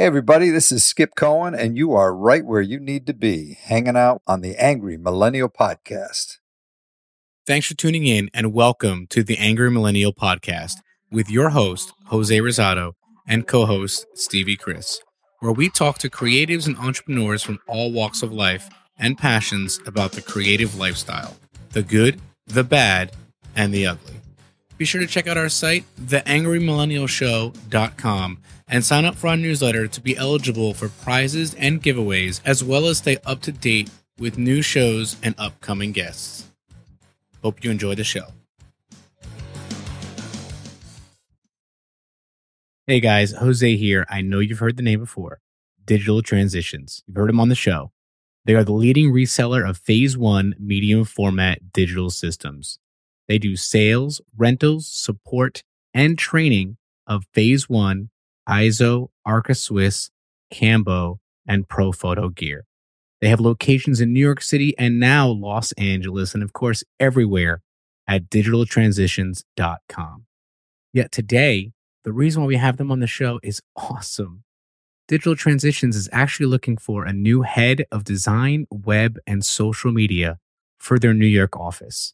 Hey, everybody, this is Skip Cohen, and you are right where you need to be, hanging out on the Angry Millennial Podcast. Thanks for tuning in, and welcome to the Angry Millennial Podcast with your host, Jose Rosado, and co host, Stevie Chris, where we talk to creatives and entrepreneurs from all walks of life and passions about the creative lifestyle the good, the bad, and the ugly. Be sure to check out our site, theangrymillennialshow.com, and sign up for our newsletter to be eligible for prizes and giveaways, as well as stay up to date with new shows and upcoming guests. Hope you enjoy the show. Hey guys, Jose here. I know you've heard the name before Digital Transitions. You've heard them on the show. They are the leading reseller of Phase 1 medium format digital systems. They do sales, rentals, support, and training of Phase 1, ISO, Arca Swiss, Cambo, and Profoto gear. They have locations in New York City and now Los Angeles, and of course, everywhere at digitaltransitions.com. Yet today, the reason why we have them on the show is awesome. Digital Transitions is actually looking for a new head of design, web, and social media for their New York office.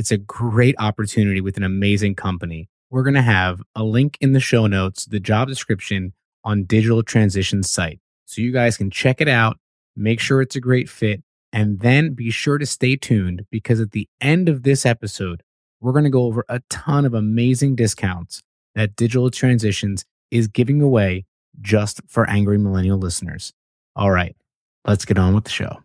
It's a great opportunity with an amazing company. We're going to have a link in the show notes, the job description on Digital Transitions site. So you guys can check it out, make sure it's a great fit, and then be sure to stay tuned because at the end of this episode, we're going to go over a ton of amazing discounts that Digital Transitions is giving away just for angry millennial listeners. All right, let's get on with the show.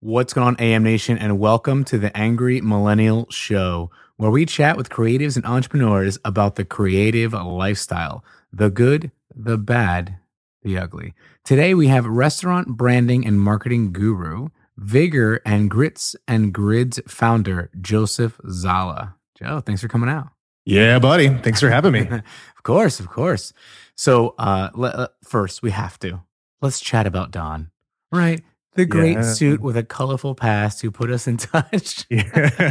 What's going on, AM Nation, and welcome to the Angry Millennial Show, where we chat with creatives and entrepreneurs about the creative lifestyle the good, the bad, the ugly. Today, we have restaurant branding and marketing guru, Vigor and Grits and Grids founder, Joseph Szala. Joe, thanks for coming out. Yeah, buddy. Thanks for having me. of course, of course. So, uh, le- first, we have to let's chat about Don, right? The great yeah. suit with a colorful past who put us in touch. yeah.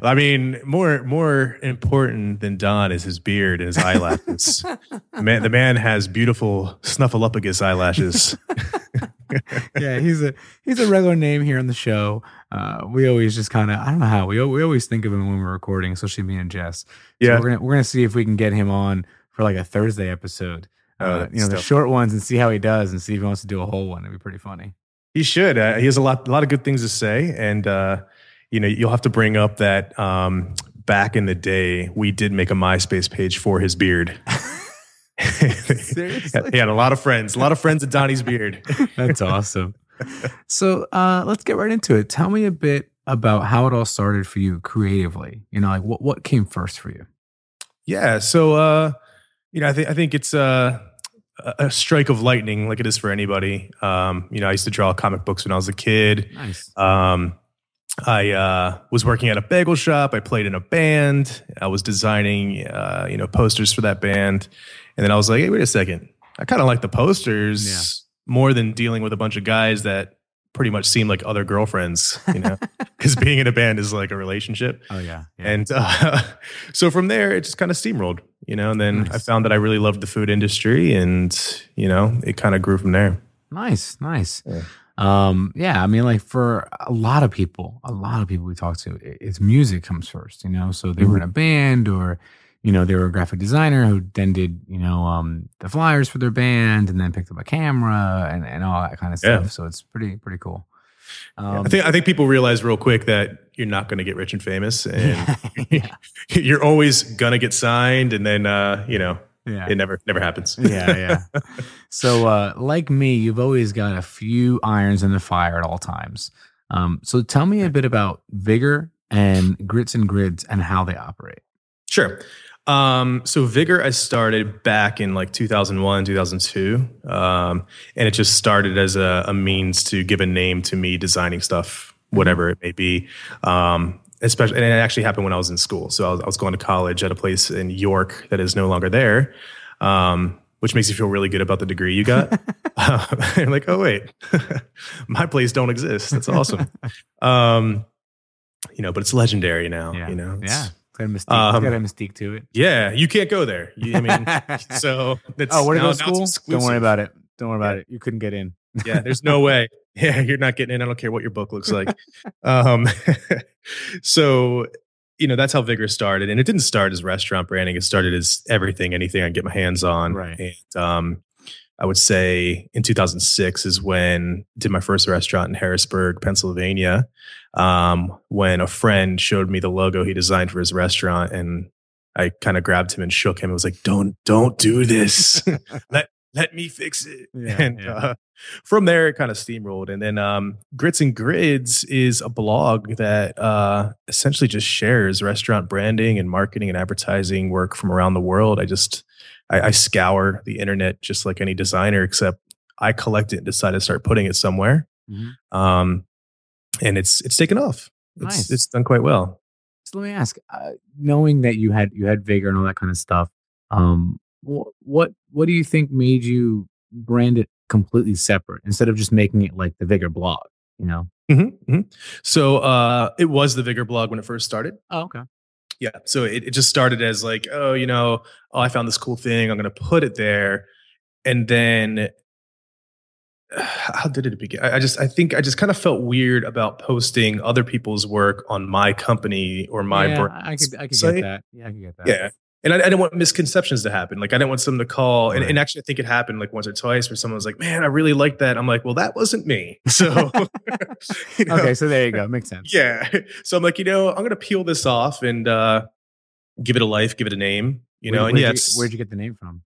I mean, more more important than Don is his beard and his eyelashes. the, man, the man has beautiful snuffleupagus eyelashes. yeah, he's a he's a regular name here on the show. Uh, we always just kind of I don't know how we we always think of him when we're recording, especially me and Jess. So yeah, we're gonna we're gonna see if we can get him on for like a Thursday episode. Oh, uh, you know, the short ones and see how he does and see if he wants to do a whole one. It'd be pretty funny. He should. Uh, he has a lot, a lot of good things to say, and uh, you know, you'll have to bring up that um, back in the day, we did make a MySpace page for his beard. Seriously? he had a lot of friends, a lot of friends at Donnie's beard. That's awesome. So uh, let's get right into it. Tell me a bit about how it all started for you creatively. You know, like what what came first for you? Yeah. So uh, you know, I think I think it's uh a strike of lightning like it is for anybody. Um, you know, I used to draw comic books when I was a kid. Nice. Um, I uh, was working at a bagel shop. I played in a band. I was designing, uh, you know, posters for that band. And then I was like, hey, wait a second. I kind of like the posters yeah. more than dealing with a bunch of guys that pretty much seem like other girlfriends, you know, because being in a band is like a relationship. Oh, yeah. yeah. And uh, so from there, it just kind of steamrolled, you know, and then nice. I found that I really loved the food industry and, you know, it kind of grew from there. Nice, nice. Yeah. Um, yeah, I mean, like for a lot of people, a lot of people we talk to, it's music comes first, you know. So they mm-hmm. were in a band or you know, they were a graphic designer who then did, you know, um, the flyers for their band and then picked up a camera and, and all that kind of stuff. Yeah. So it's pretty, pretty cool. Um, I think, I think people realize real quick that you're not going to get rich and famous and yeah. you're always going to get signed. And then, uh, you know, yeah. it never, never happens. yeah. Yeah. So, uh, like me, you've always got a few irons in the fire at all times. Um, so tell me a bit about Vigor and Grits and Grids and how they operate. Sure. Um, so Vigor, I started back in like 2001, 2002. Um, and it just started as a, a, means to give a name to me designing stuff, whatever it may be. Um, especially, and it actually happened when I was in school. So I was, I was going to college at a place in York that is no longer there. Um, which makes you feel really good about the degree you got. uh, you're like, oh wait, my place don't exist. That's awesome. um, you know, but it's legendary now. Yeah. You know, yeah got a mystique, um, got a mystique to it. Yeah, you can't go there. You, I mean, so oh, what are those schools? Don't worry about it. Don't worry about it. You couldn't get in. yeah, there's no way. Yeah, you're not getting in. I don't care what your book looks like. um, so, you know, that's how Vigor started. And it didn't start as restaurant branding. It started as everything, anything I get my hands on. Right. And um, I would say in 2006 is when I did my first restaurant in Harrisburg, Pennsylvania. Um, when a friend showed me the logo he designed for his restaurant, and I kind of grabbed him and shook him. and was like, "Don't, don't do this. let let me fix it." Yeah, and yeah. Uh, from there, it kind of steamrolled. And then um, Grits and Grids is a blog that uh, essentially just shares restaurant branding and marketing and advertising work from around the world. I just I, I scour the internet just like any designer, except I collect it and decide to start putting it somewhere. Mhm. Um, and it's it's taken off. It's Nice. it's done quite well. So let me ask, uh, knowing that you had you had vigor and all that kind of stuff, um, what what do you think made you brand it completely separate instead of just making it like the vigor blog? You know? hmm So uh, it was the Vigor blog when it first started. Oh, okay. Yeah. So it, it just started as like, oh, you know, oh, I found this cool thing. I'm going to put it there. And then how did it begin? I, just, I think I just kind of felt weird about posting other people's work on my company or my yeah, brand. I could I could get that. Yeah, I could get that. Yeah. And I, I didn't want misconceptions to happen. Like I didn't want someone to call. And, Right. and actually, I think it happened like once or twice where someone was like, man, I really like that. I'm like, well, that wasn't me. So, you know, Okay, so there you go. Makes sense. yeah. So I'm like, you know, I'm going to peel this off and uh, give it a life, give it a name, you Where- know, and you, where'd you get the name from?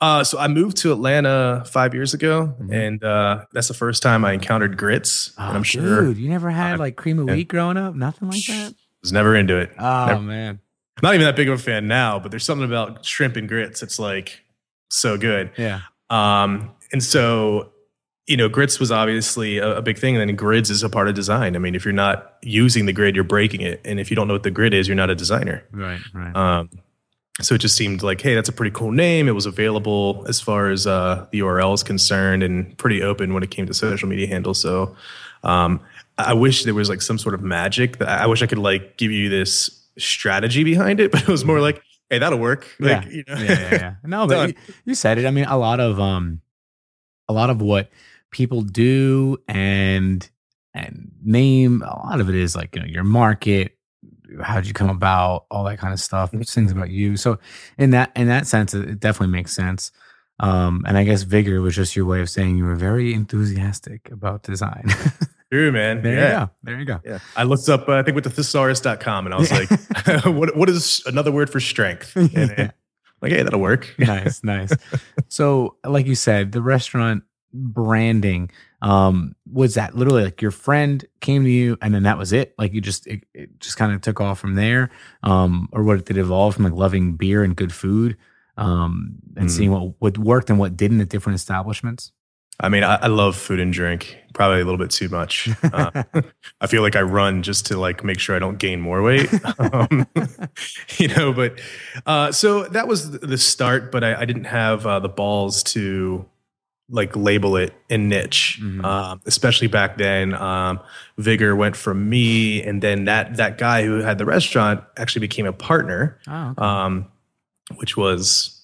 Uh, so I moved to Atlanta five years ago, Mhm. and uh, that's the first time I encountered grits. Oh, and I'm sure dude, you never had like cream of yeah. wheat growing up? Nothing like that? was never into it. Oh Never- man. I'm not even that big of a fan now, but there's something about shrimp and grits. It's like so good. Yeah. Um, and so, you know, grits was obviously a, a big thing. And then grids is a part of design. I mean, if you're not using the grid, you're breaking it. And if you don't know what the grid is, you're not a designer. Right, right. Um, so it just seemed like, hey, that's a pretty cool name. It was available as far as uh, the URL is concerned and pretty open when it came to social media handles. So um, I I wish there was like some sort of magic that I wish I could like give you this strategy behind it, but it was more like, hey, that'll work. Like, yeah. you know, yeah, yeah, yeah. No, but you, you said it. I mean, a lot of um, a lot of what people do and and name, a lot of it is like you know your market, how'd you come about, all that kind of stuff. Mhm. Things about you. So in that in that sense, it, it definitely makes sense. Um, and I guess vigor was just your way of saying you were very enthusiastic about design. True, man. there yeah. you go. There you go. Yeah. I looked up, uh, I think, with the thesaurus.com and I was Yeah. like, what, what is another word for strength? And Yeah. it- like, hey, that'll work. nice, nice. So, like you said, the restaurant branding um was that literally like your friend came to you and then that was it like you just it, it just kind of took off from there um or what did it evolve from like loving beer and good food um and Mm. seeing what what worked and what didn't at different establishments I mean, I, I love food and drink, probably a little bit too much. Uh, I feel like I run just to like make sure I don't gain more weight. um, you know, but uh, so that was the- start, but I, I didn't have uh, the balls to like label it and niche, Mhm. um, especially back then. Um, Vigor went from me, and then that that guy who had the restaurant actually became a partner, oh, okay. um, which was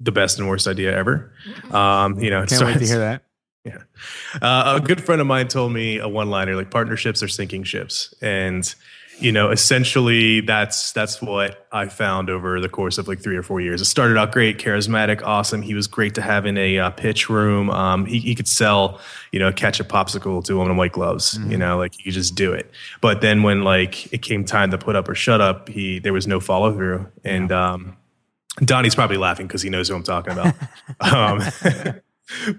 the best and worst idea ever. Um, you know, can't wait to hear that uh, a good friend of mine told me a one-liner like partnerships are sinking ships, and you know, essentially that's that's what I found over the course of like three or four years. It started out great, charismatic, awesome. He was great to have in a uh, pitch room. Um, he, he could sell, you know, catch a popsicle to a woman in white gloves. You Mhm. know, like you just do it. But then when like it came time to put up or shut up, he there was no follow through, and um, Donnie's probably laughing because he knows who I'm talking about. um,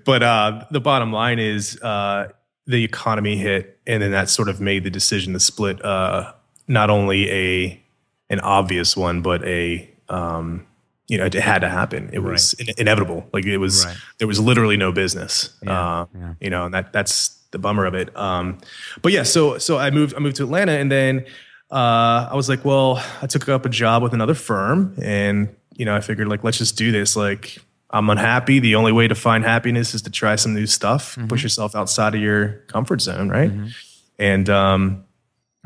but uh, the bottom line is uh, the economy hit, and then that sort of made the decision to split uh, not only a an obvious one, but a um, you know it had to happen. It was in- inevitable. Like it was Right. there was literally no business. Yeah, Uh, yeah. You know, and that that's the bummer of it. Um, but yeah, so so I moved I moved to Atlanta, and then uh, I was like, well, I took up a job with another firm, and you know, I figured like let's just do this. Like I'm unhappy. The only way to find happiness is to try some new stuff, Mhm. push yourself outside of your comfort zone, right? Mhm. And um,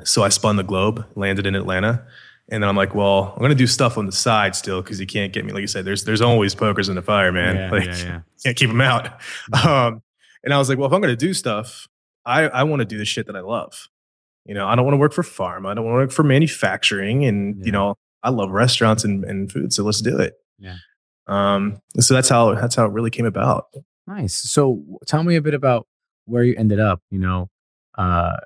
so I spun the globe, landed in Atlanta, And then I'm like, well, I'm gonna do stuff on the side still because you can't get me. Like you said, there's there's always pokers in the fire, man. Yeah, like yeah, yeah. can't keep them out. Um, and I was like, well, if I'm gonna do stuff, I I want to do the shit that I love. You know, I don't want to work for farm. I don't want to work for manufacturing. And you know, I love restaurants and, and food, so let's do it. Yeah. Um. So that's how that's how it really came about. Nice. So tell me a bit about where you ended up. You know, uh,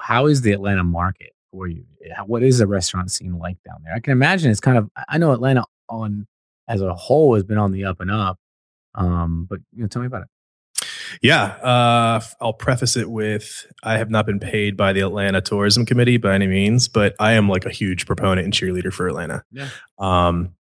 how is the Atlanta market for you? What is the restaurant scene like down there? I can imagine it's kind of. I know Atlanta on as a whole has been on the up and up. Um, but you know, tell me about it. Yeah, uh, I'll preface it with I have not been paid by the Atlanta Tourism Committee by any means, but I am like a huge proponent and cheerleader for Atlanta. Yeah. Um,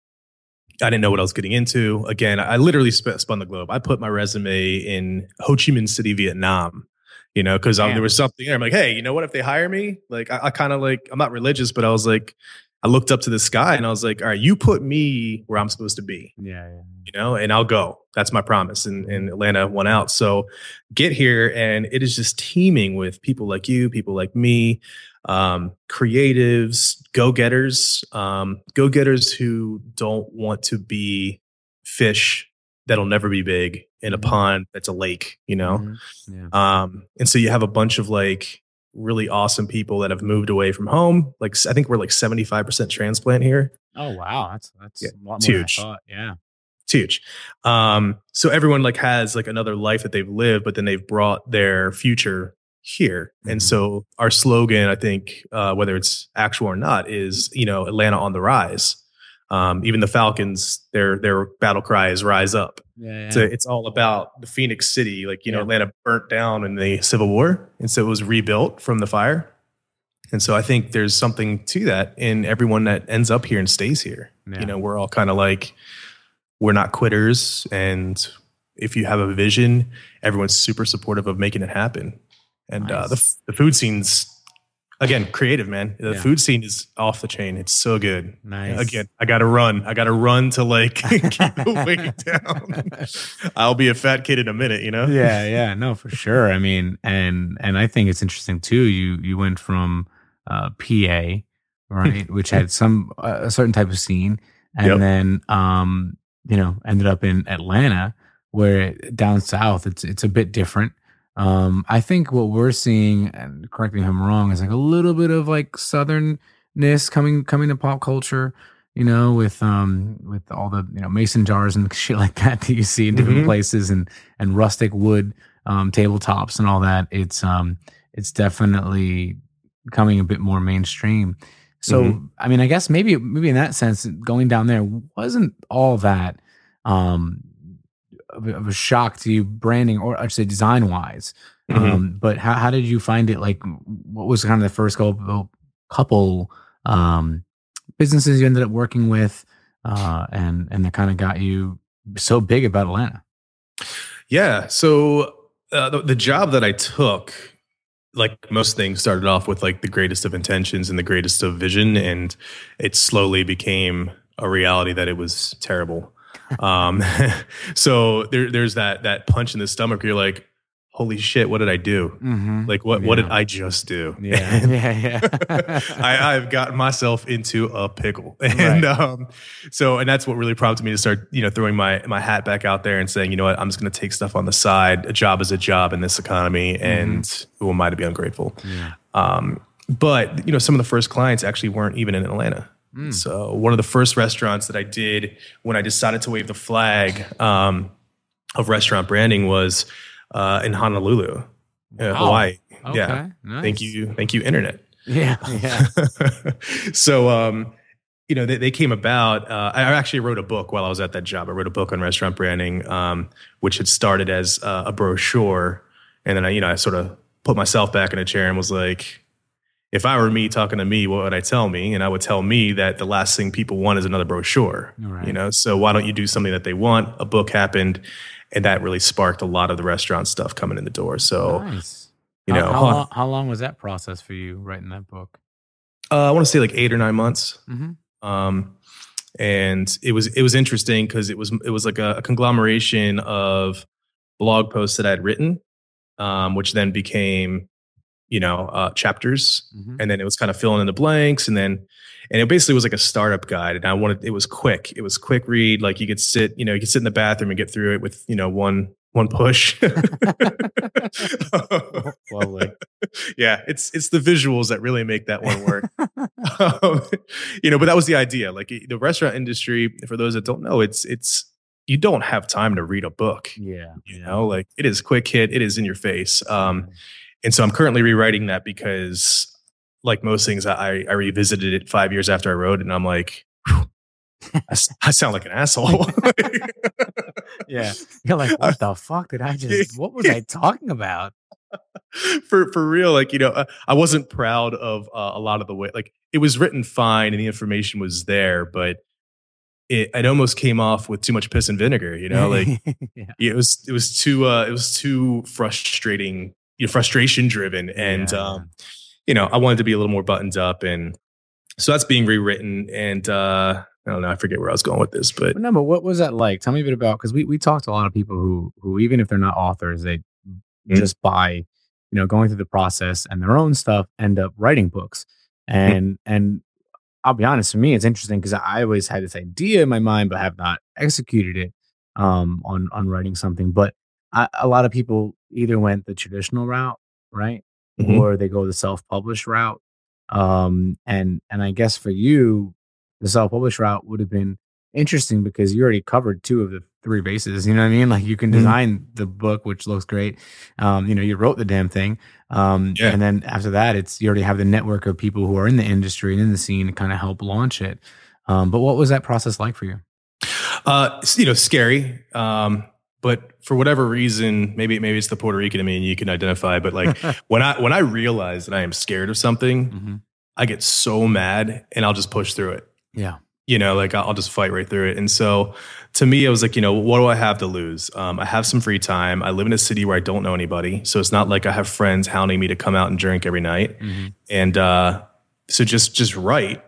I didn't know what I was getting into. Again, I literally sp- spun the globe. I put my resume in Ho Chi Minh City, Vietnam. You know, because there was something there. I'm like, hey, you know what? If they hire me, like, I, I kind of like, I'm not religious, but I was like, I looked up to the sky and I was like, all right, you put me where I'm supposed to be Yeah, yeah. you know, and I'll go. That's my promise. And, and Atlanta won out. So get here, and it is just teeming with people like you, people like me, um, creatives, go getters, um, go getters who don't want to be fish that'll never be big in a Mhm. pond that's a lake, you know? Mhm. Yeah. Um, and so you have a bunch of like really awesome people that have moved away from home. Like I think we're like 75% transplant here. Oh wow, that's that's Yeah, a lot more it's than I huge. thought. Yeah. It's huge. Um, so everyone like has like another life that they've lived, but then they've brought their future here. And Mhm. so our slogan, I think, uh, whether it's actual or not, is you know Atlanta on the rise. Um, even the Falcons, their their battle cry is "Rise Up." Yeah. So it's all about the Phoenix City. Like you know, Atlanta burnt down in the Civil War, and so it was rebuilt from the fire. And so I think there's something to that in everyone that ends up here and stays here Yeah. you know we're all kind of like we're not quitters and if you have a vision everyone's super supportive of making it happen and uh, the, the food scene's again creative man the Yeah. food scene is off the chain it's so good nice. again i gotta run i gotta run to like keep the weight down i'll be a fat kid in a minute you know yeah, yeah, no, for sure. I mean, and and I think it's interesting too. You you went from uh, PA, right, which had some uh, a certain type of scene, and Yep. then um, you know, ended up in Atlanta, where down south it's it's a bit different. Um, I think what we're seeing, and correct me if I'm wrong, is like a little bit of like southernness coming coming to pop culture. You know, with um with all the you know mason jars and shit like that that you see in different Mhm. places, and and rustic wood um, tabletops and all that. It's um, it's definitely becoming a bit more mainstream. So Mhm. I mean, I guess maybe maybe in that sense, going down there wasn't all that um, of, a- of a shock to you, branding or I'd say design wise. Mhm. Um, but how how did you find it? Like, what was kind of the first couple couple um, businesses you ended up working with, uh, and and that kind of got you so big about Atlanta? Yeah. So uh, the, the job that I took, like most things, started off with like the greatest of intentions and the greatest of vision, and it slowly became a reality that it was terrible. Um, so there, there's that that punch in the stomach. Where you're like, holy shit, what did I do? Mm-hmm. Like what what did I just do? Yeah, yeah, yeah. I, I've gotten myself into a pickle. And Right. um, so, and that's what really prompted me to start, you know, throwing my, my hat back out there and saying, you know what, I'm just going to take stuff on the side. A job is a job in this economy. And who am I to be ungrateful? yeah. Um, but, you know, some of the first clients actually weren't even in Atlanta. Mm. So one of the first restaurants that I did when I decided to wave the flag um, of restaurant branding was uh, in Honolulu, uh, Wow. Hawaii. Okay. Yeah. Nice. Thank you. Thank you, internet. Yeah. Yeah. so um you know they, they came about uh, i actually wrote a book while i was at that job i wrote a book on restaurant branding um, which had started as uh, a brochure and then i you know i sort of put myself back in a chair and was like if i were me talking to me what would i tell me and i would tell me that the last thing people want is another brochure Right. you know so why don't you do something that they want a book happened and that really sparked a lot of the restaurant stuff coming in the door so nice. you How- know how, long, how long was that process for you writing that book? uh, i want to say like eight or nine months Mm-hmm. um, and it was it was interesting because it was it was like a, a conglomeration of blog posts that I'd written, um, which then became you know, uh, chapters, Mhm. and then it was kind of filling in the blanks, and then and it basically was like a startup guide. And I wanted it was quick. It was quick read. Like you could sit, you know, you could sit in the bathroom and get through it with you know one one push. Lovely. yeah, it's it's the visuals that really make that one work. um, you know, but that was the idea. Like the restaurant industry, for those that don't know, it's it's you don't have time to read a book. Yeah. You know, like it is quick hit, it is in your face. Um, and so I'm currently rewriting that because, like most things, I I revisited it five years after I wrote, it and I'm like. I, I, sound like an asshole. yeah. You're like, what the fuck did I just, what was I talking about? for for real like you know uh, i wasn't proud of uh, a lot of the way like it was written fine and the information was there but it, it almost came off with too much piss and vinegar you know like yeah. it was it was too uh it was too frustrating you know, frustration driven and Yeah, um you know i wanted to be a little more buttoned up and so that's being rewritten and uh i don't know i forget where i was going with this but But no, but what was that like? Tell me a bit about because we we talked to a lot of people who who even if they're not authors, they Mhm. just by you know going through the process and their own stuff end up writing books. And and I'll be honest, for me, it's interesting because I always had this idea in my mind, but have not executed it um, on on writing something. But I, a lot of people either went the traditional route, right, Mhm. or they go the self published route. Um, and and I guess for you, the self published route would have been interesting because you already covered two of the three bases. You know what I mean? Like you can Mhm. design the book, which looks great. Um, you know, you wrote the damn thing. Um, Yeah. and then after that, it's you already have the network of people who are in the industry and in the scene to kind of help launch it. Um, but what was that process like for you? Uh, you know, scary. Um, but for whatever reason, maybe maybe it's the Puerto Rican in me, and you can identify. But like when I when I realize that I am scared of something, Mhm. I get so mad, and I'll just push through it. Yeah. You know, like I'll just fight right through it. And so, to me, I was like, you know, what do I have to lose? Um, I have some free time. I live in a city where I don't know anybody, so it's not like I have friends hounding me to come out and drink every night. Mhm. And uh, so just just write,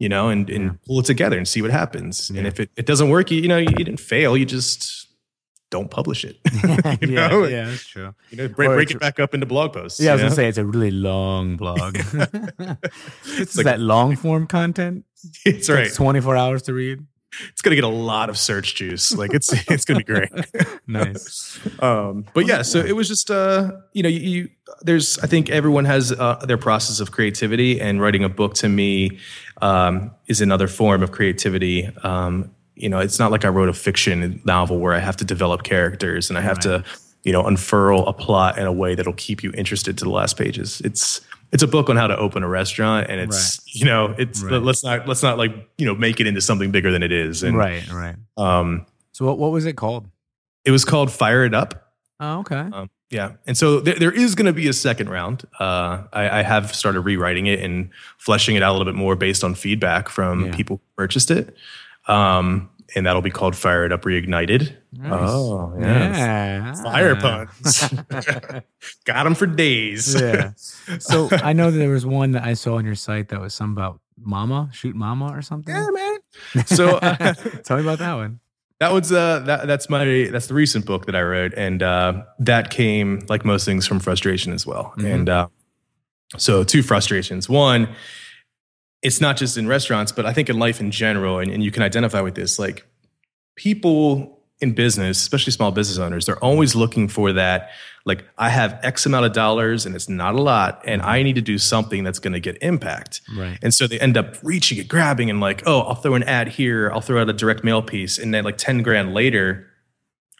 you know, and, and Yeah. pull it together and see what happens. And if it, it doesn't work, you, you know, you, you didn't fail. You just don't publish it. you yeah, know, yeah, that's true. you know, break, break it back up into blog posts. Yeah, I was gonna say it's a really long blog. it's like- that long form content. it's right. 24 hours to read. It's gonna get a lot of search juice. Like it's it's gonna be great. Nice. um but yeah so it was just uh you know you, you there's i think everyone has uh, their process of creativity and writing a book to me um is another form of creativity um you know it's not like i wrote a fiction novel where i have to develop characters and i have to you know unfurl a plot in a way that'll keep you interested to the last pages it's it's a book on how to open a restaurant and it's you know it's Right. let's not let's not like you know make it into something bigger than it is and right, right. um So what, what was it called? it was called fire it up Oh, okay. um, yeah, and so there, there is going to be a second round. Uh, I, I have started rewriting it and fleshing it out a little bit more based on feedback from Yeah. people who purchased it, um, and that'll be called "Fire It Up Reignited." Nice. Oh, yes. yeah. Fire puns. Got them for days. yeah. So I know there was one that I saw on your site that was some about mama, shoot mama or something. yeah, man. So uh, tell me about that one. that was uh, that that's my that's the recent book that I wrote, and uh, that came like most things from frustration as well. Mhm. And uh, so two frustrations. One, it's not just in restaurants, but I think in life in general, and, and you can identify with this. Like people in business, especially small business owners, they're always looking for that. Like I have X amount of dollars, and it's not a lot, and I need to do something that's going to get impact. Right. And so they end up reaching it, grabbing, and like, oh, I'll throw an ad here, I'll throw out a direct mail piece, and then like ten grand later,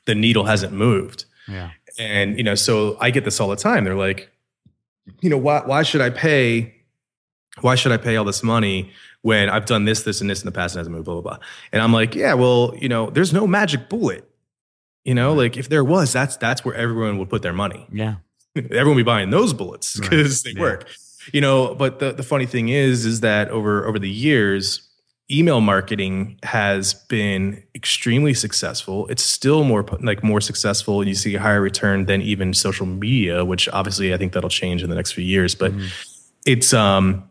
the needle hasn't moved. Yeah. And you know, so I get this all the time. They're like, you know, why why should I pay? Why should I pay all this money when I've done this, this, and this in the past and hasn't moved? Blah blah blah. And I'm like, yeah, well, you know, there's no magic bullet. You know, like if there was, that's that's where everyone would put their money Yeah. everyone will be buying those bullets Right. because they Yeah. work you know but the, the funny thing is is that over over the years email marketing has been extremely successful it's still more like more successful you see a higher return than even social media which obviously i think that'll change in the next few years but Mhm. it's um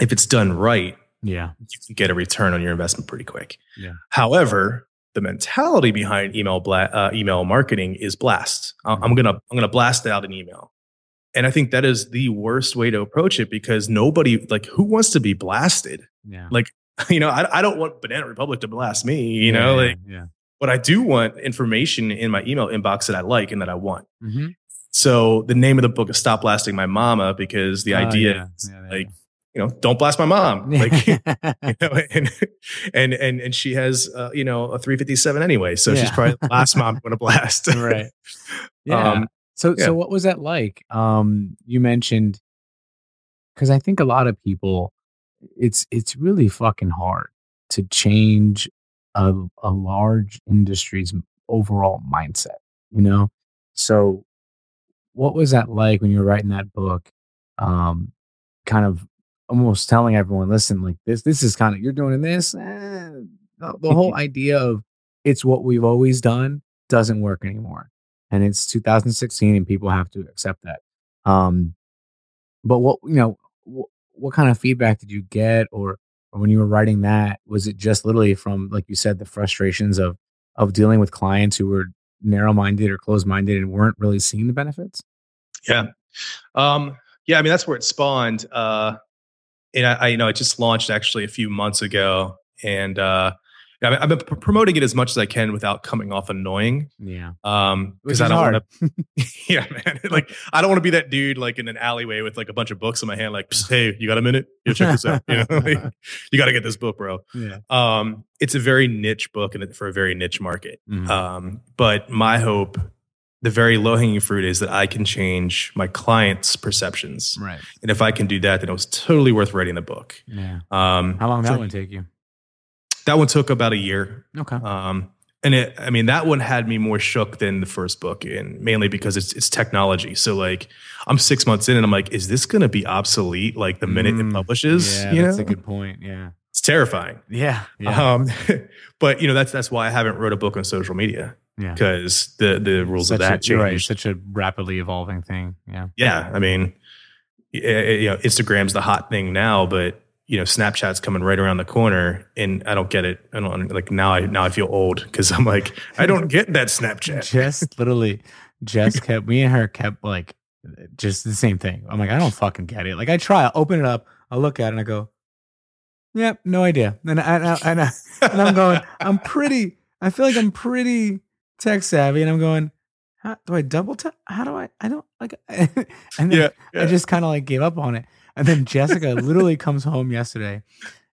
if it's done right Yeah. you can get a return on your investment pretty quick. Yeah. However, the mentality behind email bla- uh, email marketing is blast. I- I'm gonna I'm gonna blast out an email. and I think that is the worst way to approach it because nobody like who wants to be blasted. Yeah. Like you know, I, I don't want Banana Republic to blast me. You Yeah, know, like yeah. but I do want information in my email inbox that I like and that I want. Mm-hmm. So the name of the book is "Stop Blasting My Mama" because the idea Oh, yeah, is like you know, don't blast my mom. Like you know, and and and and she has uh, you know a 357 anyway, so she's probably the last mom going to blast. right. Yeah. Um, so yeah. so what was that like? Um, you mentioned because I think a lot of people, it's it's really fucking hard to change a a large industry's overall mindset. You know, so what was that like when you were writing that book? Um, kind of almost telling everyone, listen, like this, this is kind of you're doing this. eh, the, whole idea of it's what we've always done doesn't work anymore, and it's 2016, and people have to accept that. Um, but what you know, what, what kind of feedback did you get, or, or when you were writing that, was it just literally from like you said, the frustrations of of dealing with clients who were narrow minded or closed minded and weren't really seeing the benefits? Yeah. Um, yeah, I mean that's where it spawned. Uh and I, I you know it just launched actually a few months ago. And uh I've been pr- promoting it as much as I can without coming off annoying. Yeah, Um because I don't want to Yeah, man. Like I don't want to be that dude like in an alleyway with like a bunch of books in my hand, like, hey, you got a minute? You check this out. You know, like, you gotta get this book, bro. yeah, Um, it's a very niche book and for a very niche market. Mhm. Um, but my hope, the very low hanging fruit is that I can change my clients' perceptions. right. And if I can do that, then it was totally worth writing the book. Yeah. Um, How long did that one take you? That one took about a year. Okay. Um, and it, I mean, that one had me more shook than the first book, and mainly because it's it's technology. So like, I'm six months in, and I'm like, is this going to be obsolete like the minute Mm, it publishes? yeah, you that's know, a good point. Yeah. it's terrifying. Yeah. Yeah. Um, but you know, that's that's why I haven't wrote a book on social media yeah. because the the rules Such of that a, you're right. change. Such a rapidly evolving thing. Yeah. Yeah, I mean, you know, Instagram's the hot thing now, but you know, Snapchat's coming right around the corner, and I don't get it. I don't like now. I now I feel old because I'm like, I don't get that Snapchat. Jess literally, Jess kept me and her kept like just the same thing. I'm like, I don't fucking get it. Like I try, I open it up, I look at it, and I go, Yep, no idea. And I, and I, and, I, and I'm going, I'm pretty. I feel like I'm pretty tech savvy, and I'm going. How, do I double tap? How do I? I don't like. and then Yeah, I just kind of like gave up on it. And then Jessica literally comes home yesterday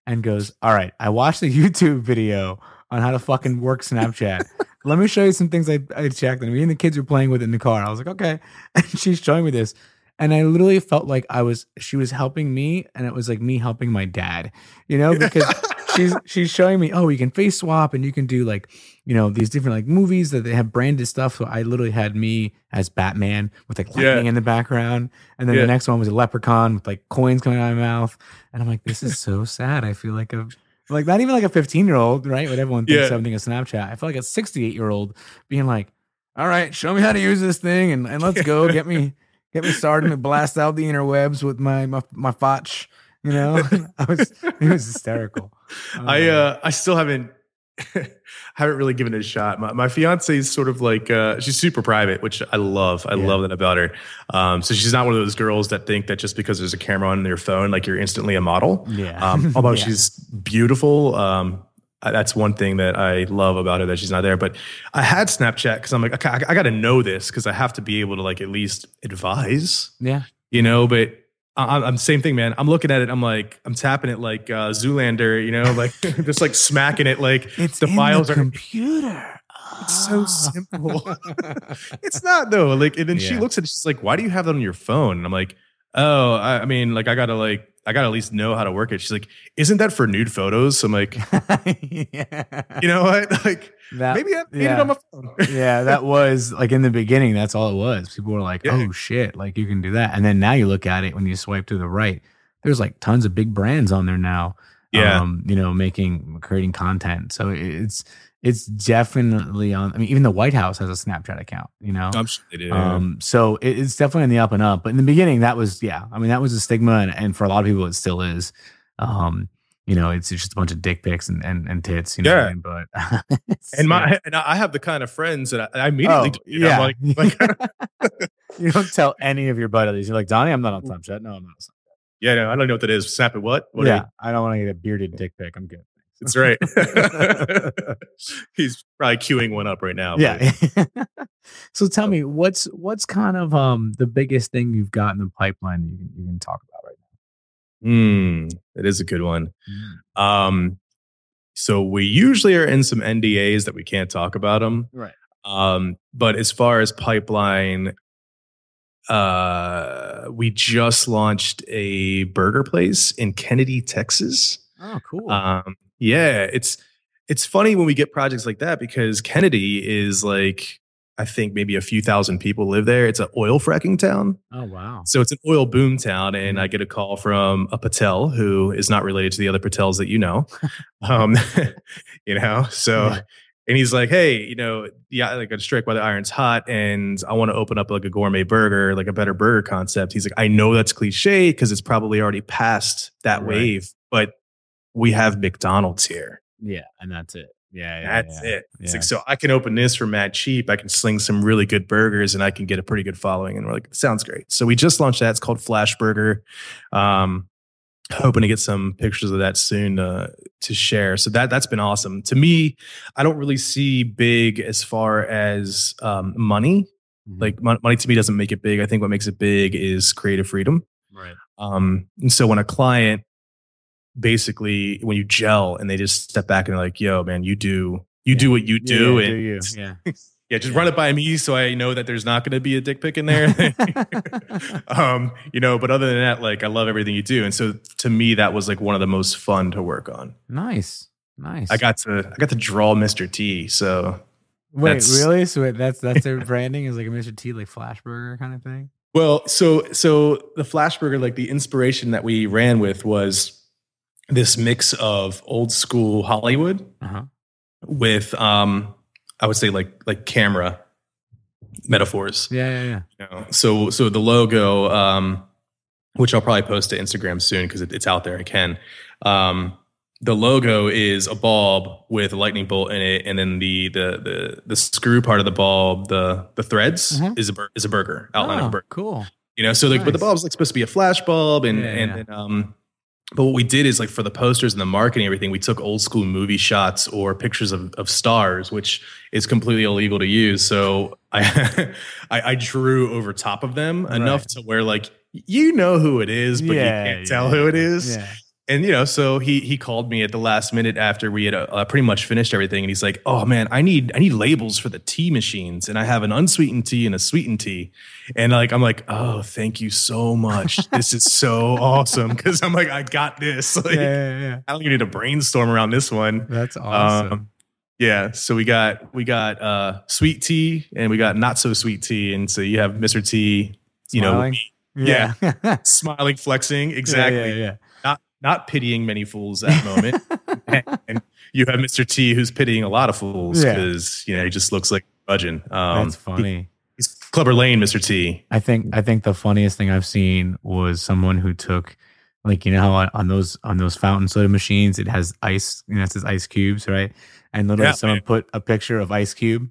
and goes, All right, I watched a YouTube video on how to fucking work Snapchat. Let me show you some things I, I checked. And me and the kids were playing with it in the car. I was like, Okay. And she's showing me this. And I literally felt like I was, she was helping me and it was like me helping my dad, you know, because she's, she's showing me, oh, you can face swap and you can do like, you know, these different like movies that they have branded stuff. So I literally had me as Batman with like Yeah. lightning in the background. And then Yeah. the next one was a leprechaun with like coins coming out of my mouth. And I'm like, this is so sad. I feel like a like not even like a 15 year old, right? What everyone thinks Yeah. something is Snapchat. I feel like a 68 year old being like, all right, show me how to use this thing and, and let's go. Get me get me started and blast out the interwebs with my my my fotch. You know? I was it was hysterical. I Um, uh I still haven't haven't really given it a shot. My my fiance is sort of like uh she's super private, which I love. I Yeah. love that about her. Um so she's not one of those girls that think that just because there's a camera on their phone like you're instantly a model. yeah. Um although Yeah. she's beautiful, um that's one thing that I love about her that she's not there. But I had Snapchat because I'm like, okay, I, I got to know this because I have to be able to like at least advise yeah. you know, but I'm, I'm same thing, man. I'm looking at it. I'm like, I'm tapping it like uh, Zoolander, you know, like just like smacking it. Like It's the in files the are. computer. It's so Ah. simple. it's not though. Like, and then she looks at it. She's like, "Why do you have that on your phone?" And I'm like, "Oh, I, I mean, like, I gotta like, I gotta at least know how to work it." She's like, "Isn't that for nude photos?" So I'm like, yeah. you know what? Like, That- maybe I made it on my phone. yeah, that was like in the beginning, that's all it was. People were like, Yeah. oh shit, like you can do that. And then now you look at it when you swipe to the right, there's like tons of big brands on there now. Yeah. Um, you know, making creating content. So it's it's definitely on I mean, even the White House has a Snapchat account, you know. I'm sure they do. Um, so it, it's definitely in the up and up. But in the beginning, that was yeah. I mean, that was a stigma, and, and for a lot of people, it still is. Um, you know, it's, it's just a bunch of dick pics and and, and tits. You know, what I Yeah. mean? but and my and I have the kind of friends that I, I immediately, Oh, do it. I'm like, like you don't tell any of your buddies. You're like, Donnie, I'm not on Snapchat. No, I'm not. On Snapchat. Yeah, no, I don't know what that is. Snap it what? what yeah, I don't want to get a bearded dick pic. I'm good. That's right. He's probably queuing one up right now. Yeah. so tell me, what's what's kind of um the biggest thing you've got in the pipeline that you can you can talk about right now? Hmm, that is a good one. now? Um, so we usually are in some NDAs that we can't talk about them. Right. Um, but as far as pipeline, uh, we just launched a burger place in Kenedy, Texas. Oh, cool. Um, yeah, it's it's funny when we get projects like that because Kenedy is like I think maybe a few thousand people live there. It's an oil fracking town. oh, wow. So it's an oil boom town, and Mhm. I get a call from a Patel who is not related to the other Patels that you know. um, you know, so Yeah. and he's like, hey, you know, yeah, like a strike while the iron's hot, and I want to open up like a gourmet burger, like a better burger concept. He's like, I know that's cliche because it's probably already past that Right. wave, but we have McDonald's here. Yeah, and that's it. Yeah, yeah That's yeah. it. Yeah. like, so I can open this for mad cheap. I can sling some really good burgers and I can get a pretty good following. And we're like, sounds great. So we just launched that. It's called Flash Burger. Um, hoping to get some pictures of that soon uh, to share. So that that's been awesome. To me, I don't really see big as far as um, money. Mhm. Like mon- money to me doesn't make it big. I think what makes it big is creative freedom. right. Um, and so when a client basically when you gel and they just step back and they're like, yo, man, you do you Yeah. do what you do yeah, and do you? Yeah. yeah, just run it by me so I know that there's not gonna be a dick pic in there. um, you know, but other than that, like I love everything you do. And so to me, that was like one of the most fun to work on. nice. Nice. I got to I got to draw Mr. T. So Wait, really? So wait, that's that's their branding is like a Mr. T like flash burger kind of thing? Well, so so the Flashburger, like the inspiration that we ran with was this mix of old school Hollywood Uh-huh. with um I would say like like camera metaphors. Yeah, yeah, yeah. You know? So so the logo, um, which I'll probably post to Instagram soon because it, it's out there. I can. Um, the logo is a bulb with a lightning bolt in it, and then the the the the screw part of the bulb, the the threads Mhm. is a bur- is a burger outline of Oh, a burger. cool. You know, so like, but the Nice. bulb's like supposed to be a flash bulb, and Yeah, and, yeah. and um, but what we did is like for the posters and the marketing, and everything, we took old school movie shots or pictures of of stars, which is completely illegal to use. So I I, I drew over top of them enough Right. to where like you know who it is, but yeah, you can't tell who it is Yeah. And you know so he he called me at the last minute after we had uh, pretty much finished everything. And he's like oh man i need i need labels for the tea machines. And i have an unsweetened tea and a sweetened tea. And like i'm like oh thank you so much. This is so awesome. Because i'm like i got this. Like yeah, yeah, yeah. i don't even need to brainstorm around this one. That's awesome. um, yeah so we got we got uh sweet tea and we got not so sweet tea. And so you have mr t you Smiling? know yeah. yeah, smiling flexing. Exactly. Yeah, not not pitying many fools at the moment. and you have Mr. T who's pitying a lot of fools Yeah. because you know he just looks like budging. yeah. Um, That's funny. he's Clubber Lang, Mr. T. I think I think the funniest thing I've seen was someone who took like you know how on, on those on those fountain soda machines it has ice you know it says ice cubes right and literally Yeah, someone man. put a picture of Ice Cube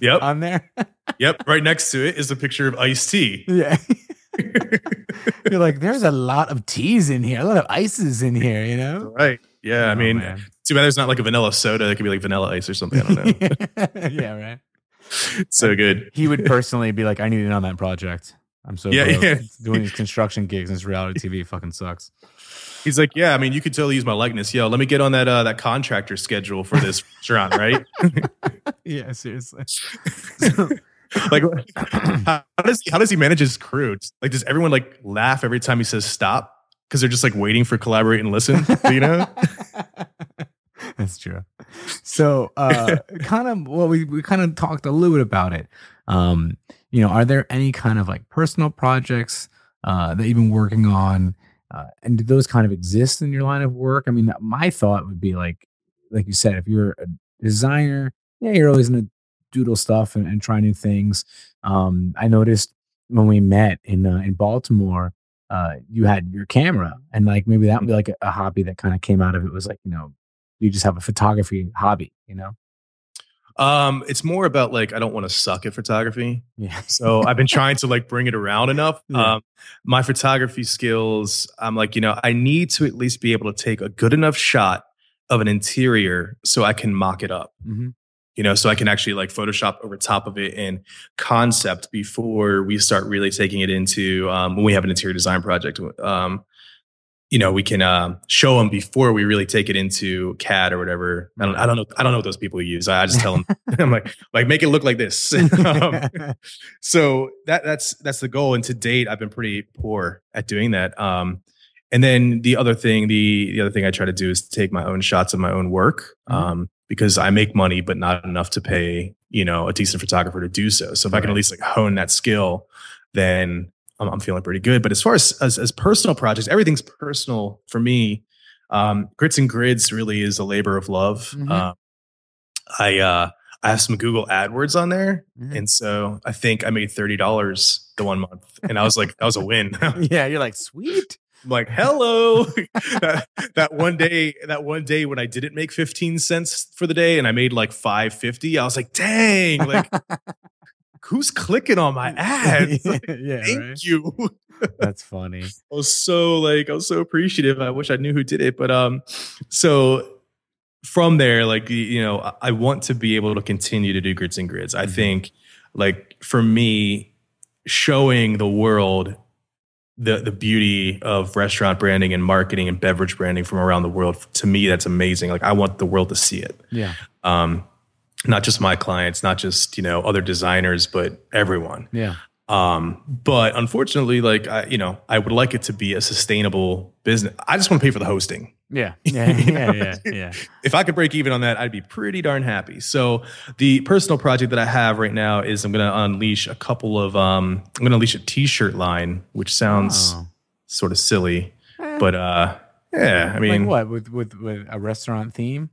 Yep, on there yep. Right next to it is a picture of Ice T. yeah you're like there's a lot of teas in here a lot of ices in here you know right. Yeah. I Oh, mean, man. too bad there's not like a vanilla soda. It could be like vanilla ice or something. I don't know. yeah right so good. he would personally be like I need in on that project I'm so Yeah, yeah. doing these construction gigs and this reality TV fucking sucks He's like, yeah. I mean, you could totally use my likeness. Yo, let me get on that uh, that contractor schedule for this restaurant, right? yeah seriously like how, does he, how does he manage his crew? Like does everyone like laugh every time he says stop because they're just like waiting for collaborate and listen? You know? That's true. So, uh, kind of, well, we, we kind of talked a little bit about it. Um, you know, are there any kind of like personal projects uh, that you've been working on? Uh, and do those kind of exist in your line of work? I mean, my thought would be like, like you said, if you're a designer, yeah, you're always going to doodle stuff and, and try new things. Um, I noticed when we met in uh, in Baltimore, uh, you had your camera, and like maybe that would be like a, a hobby that kind of came out of it was like you know you just have a photography hobby, you know? Um, it's more about like I don't want to suck at photography. Yeah. So I've been trying to like bring it around enough. Yeah. Um, my photography skills, I'm like, you know, I need to at least be able to take a good enough shot of an interior so I can mock it up. hmm You know, so I can actually like Photoshop over top of it in concept before we start really taking it into um, when we have an interior design project. Um, you know, we can um, show them before we really take it into CAD or whatever. I don't, I don't know. I don't know what those people use. I, I just tell them, I'm like, like make it look like this. um, so that that's that's the goal. And to date, I've been pretty poor at doing that. Um, and then the other thing, the the other thing I try to do is take my own shots of my own work, Mhm. Because I make money, but not enough to pay you know a decent photographer to do so. So if I can at least like hone that skill, then I'm, I'm feeling pretty good. But as far as, as as personal projects, everything's personal for me. Um, Grits and Grids really is a labor of love. Mhm. Uh, I uh, I have some Google AdWords on there, Mhm. and so I think I made thirty dollars the one month, and I was like, that was a win. Yeah, you're like sweet. Like, hello. that, that one day, that one day when I didn't make fifteen cents for the day, and I made like five fifty, I was like, dang, like who's clicking on my ads? Like, yeah, Thank right? you. That's funny. I was so like I was so appreciative. I wish I knew who did it, but um, so from there, like you know, I- want to be able to continue to do grits and grids. I Mhm. think, like for me, showing the world the the beauty of restaurant branding and marketing and beverage branding from around the world to me that's amazing. Like I want the world to see it. Yeah. Um, not just my clients, not just you know other designers, but everyone. Yeah. Um, but unfortunately, like I, you know, I would like it to be a sustainable business. I just want to pay for the hosting. Yeah. Yeah. Yeah. Yeah. Yeah. If I could break even on that, I'd be pretty darn happy. So the personal project that I have right now is I'm going to unleash a couple of um, I'm going to unleash a T-shirt line, which sounds Oh. sort of silly, Eh, but uh, yeah, I mean, like what with with with a restaurant theme?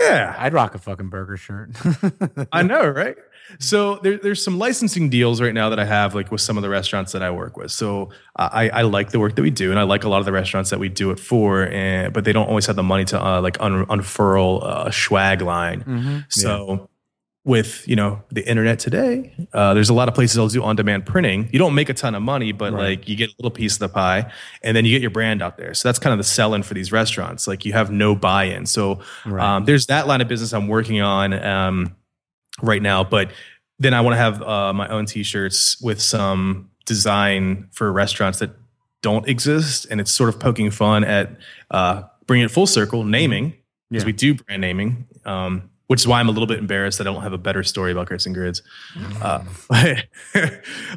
Yeah, I'd rock a fucking burger shirt. I know, right? So there, there's some licensing deals right now that I have, like with some of the restaurants that I work with. So I, I like the work that we do, and I like a lot of the restaurants that we do it for, and but they don't always have the money to uh, like un, unfurl a swag line. Mhm. So with you know the internet today, uh, there's a lot of places that'll do on-demand printing. You don't make a ton of money, but Right. like you get a little piece of the pie, and then you get your brand out there. So that's kind of the selling for these restaurants. Like you have no buy-in. So Right. um, there's that line of business I'm working on um, right now, but then I want to have uh, my own T-shirts with some design for restaurants that don't exist, and it's sort of poking fun at uh, bringing it full circle, naming because Yeah. we do brand naming, um, which is why I'm a little bit embarrassed that I don't have a better story about grits and grids. Uh,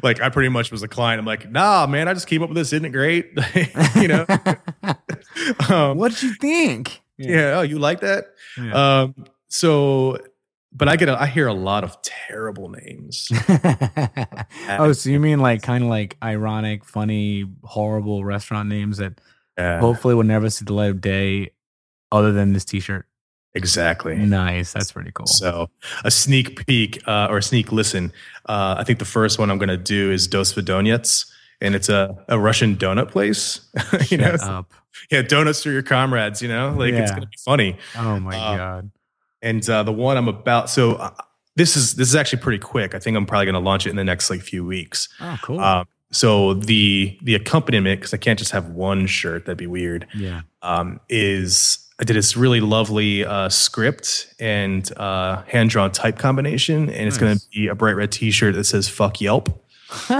like I pretty much was a client. I'm like, nah, man, I just came up with this. Isn't it great? you know. um, What'd you think? yeah. Oh, you like that? Yeah. Um, so, but I get, a, I hear a lot of terrible names. oh, so you mean like kind of like ironic, funny, horrible restaurant names that Yeah, hopefully will never see the light of day other than this t-shirt? Exactly. Nice. That's pretty cool. So, a sneak peek uh, or a sneak listen. Uh, I think the first one I'm going to do is Dos Vidonets, and it's a, a Russian donut place. you know, yeah, donuts for your comrades. You know, like it's going to be funny. Oh my Uh, god. And uh, the one I'm about, so uh, this is this is actually pretty quick. I think I'm probably going to launch it in the next like few weeks. Oh, cool. Um, so the the accompaniment, because I can't just have one shirt, that'd be weird. yeah. Um, is I did this really lovely uh, script and uh, hand drawn type combination, and it's going to be a bright red T-shirt that says "fuck Yelp."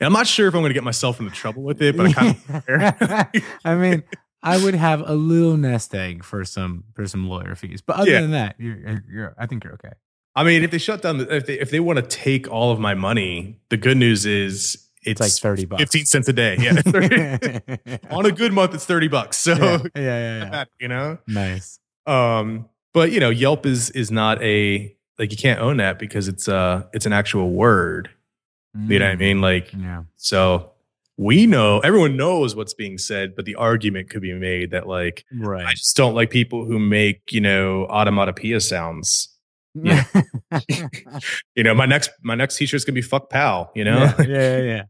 And I'm not sure if I'm going to get myself into trouble with it, but I kind of I mean, I would have a little nest egg for some for some lawyer fees, but other Yeah. than that, you're, you're I think you're okay. I mean, if they shut down, the, if they if they want to take all of my money, the good news is it's, It's like thirty bucks, fifteen cents a day. Yeah, on a good month, it's thirty bucks. So yeah, yeah, yeah. you know, Nice. um, but you know, Yelp is is not a like you can't own that because it's uh it's an actual word. You know what I Mm, mean? Like Yeah. so. We know everyone knows what's being said, but the argument could be made that like Right. I just don't like people who make you know automatopoeia sounds. yeah. You know, my next my next t-shirt's gonna be "fuck pal." You know, yeah, yeah, yeah.